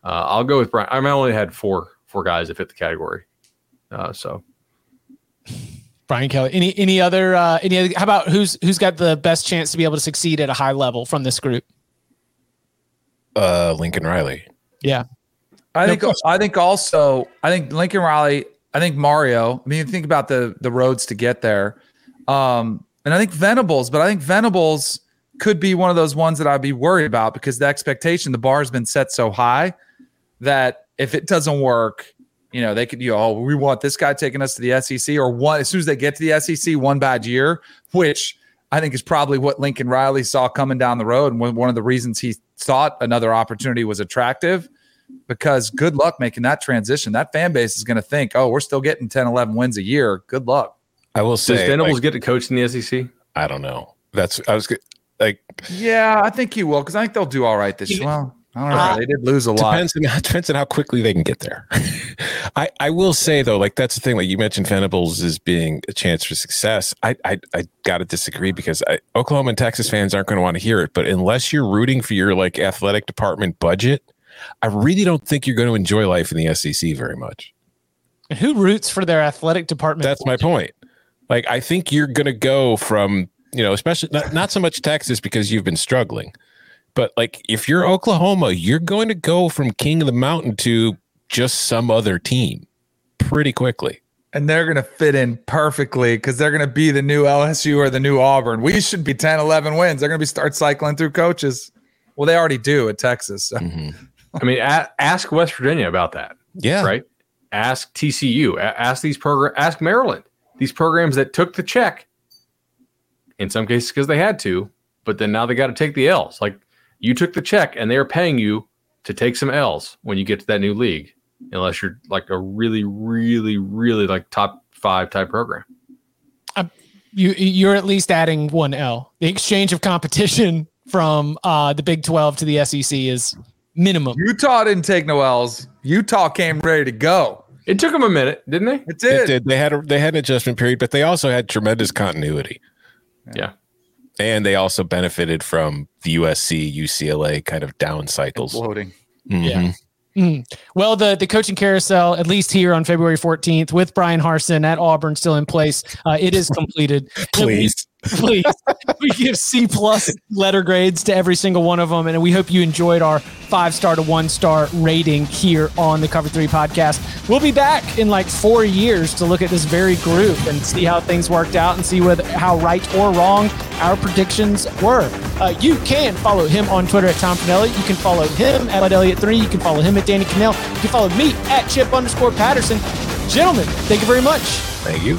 Speaker 4: uh, I'll go with Brian. I, mean, I only had four four guys that fit the category. Uh, so
Speaker 1: Brian Kelly. Any any other uh, any other, how about who's who's got the best chance to be able to succeed at a high level from this group?
Speaker 2: Uh, Lincoln Riley.
Speaker 1: Yeah.
Speaker 3: I
Speaker 1: No
Speaker 3: think
Speaker 1: question.
Speaker 3: I think also I think Lincoln Riley. I think Mario. I mean, think about the the roads to get there, um, and I think Venables. But I think Venables could be one of those ones that I'd be worried about because the expectation, the bar has been set so high that if it doesn't work, you know, they could. You know, oh, we want this guy taking us to the SEC, or one as soon as they get to the SEC, one bad year, which I think is probably what Lincoln Riley saw coming down the road, and one one of the reasons he thought another opportunity was attractive because good luck making that transition. That fan base is going to think, oh, we're still getting 10, 11 wins a year. Good luck.
Speaker 2: I will
Speaker 4: does
Speaker 2: say,
Speaker 4: Venables
Speaker 2: like,
Speaker 4: get to coach in the SEC?
Speaker 2: I don't know. That's I was g- like,
Speaker 3: Yeah, I think he will because I think they'll do all right this year. Well, I don't know.
Speaker 1: Uh,
Speaker 3: they did lose a lot.
Speaker 2: Depends on, depends on how quickly they can get there. I, I will say though, like that's the thing. Like you mentioned, Venables as being a chance for success. I I, I got to disagree because I, Oklahoma and Texas fans aren't going to want to hear it. But unless you're rooting for your like athletic department budget, I really don't think you're going to enjoy life in the SEC very much.
Speaker 1: Who roots for their athletic department?
Speaker 2: That's my point. Like I think you're going to go from you know, especially not, not so much Texas because you've been struggling, but like if you're Oklahoma, you're going to go from king of the mountain to just some other team pretty quickly.
Speaker 3: and they're going to fit in perfectly because they're going to be the new LSU or the new Auburn. We should be 10, 11 wins. They're going to be start cycling through coaches. Well, they already do at Texas. So. Mm-hmm.
Speaker 4: I mean, a- ask West Virginia about that,
Speaker 2: Yeah.
Speaker 4: right? Ask TCU, a- ask these program, ask Maryland, these programs that took the check. In some cases, because they had to, but then now they got to take the L's. Like you took the check, and they are paying you to take some L's when you get to that new league, unless you're like a really, really, really like top five type program.
Speaker 1: you you're at least adding one L. The exchange of competition from uh, the Big Twelve to the SEC is minimum.
Speaker 3: Utah didn't take no L's. Utah came ready to go.
Speaker 4: It took them a minute, didn't they?
Speaker 3: It
Speaker 2: It
Speaker 3: did.
Speaker 2: did. They had a, they had an adjustment period, but they also had tremendous continuity,
Speaker 4: Yeah.
Speaker 2: and they also benefited from the USC UCLA kind of down cycles.
Speaker 3: Floating.
Speaker 2: Mhm.
Speaker 1: Mm. Well, the the coaching carousel, at least here on February 14th, with Bryan Harsin at Auburn still in place, uh, it is completed.
Speaker 2: Please.
Speaker 1: Please. we give C plus letter grades to every single one of them, and we hope you enjoyed our five star to one star rating here on the Cover Three podcast. We'll be back in like four years to look at this very group and see how things worked out and see whether how right or wrong our predictions were. Uh, you can follow him on Twitter at Tom Fornelli. You can follow him at Elliott three. You can follow him at Danny Kanell. You can follow me at Chip underscore Patterson. Gentlemen, thank you very much.
Speaker 2: Thank you.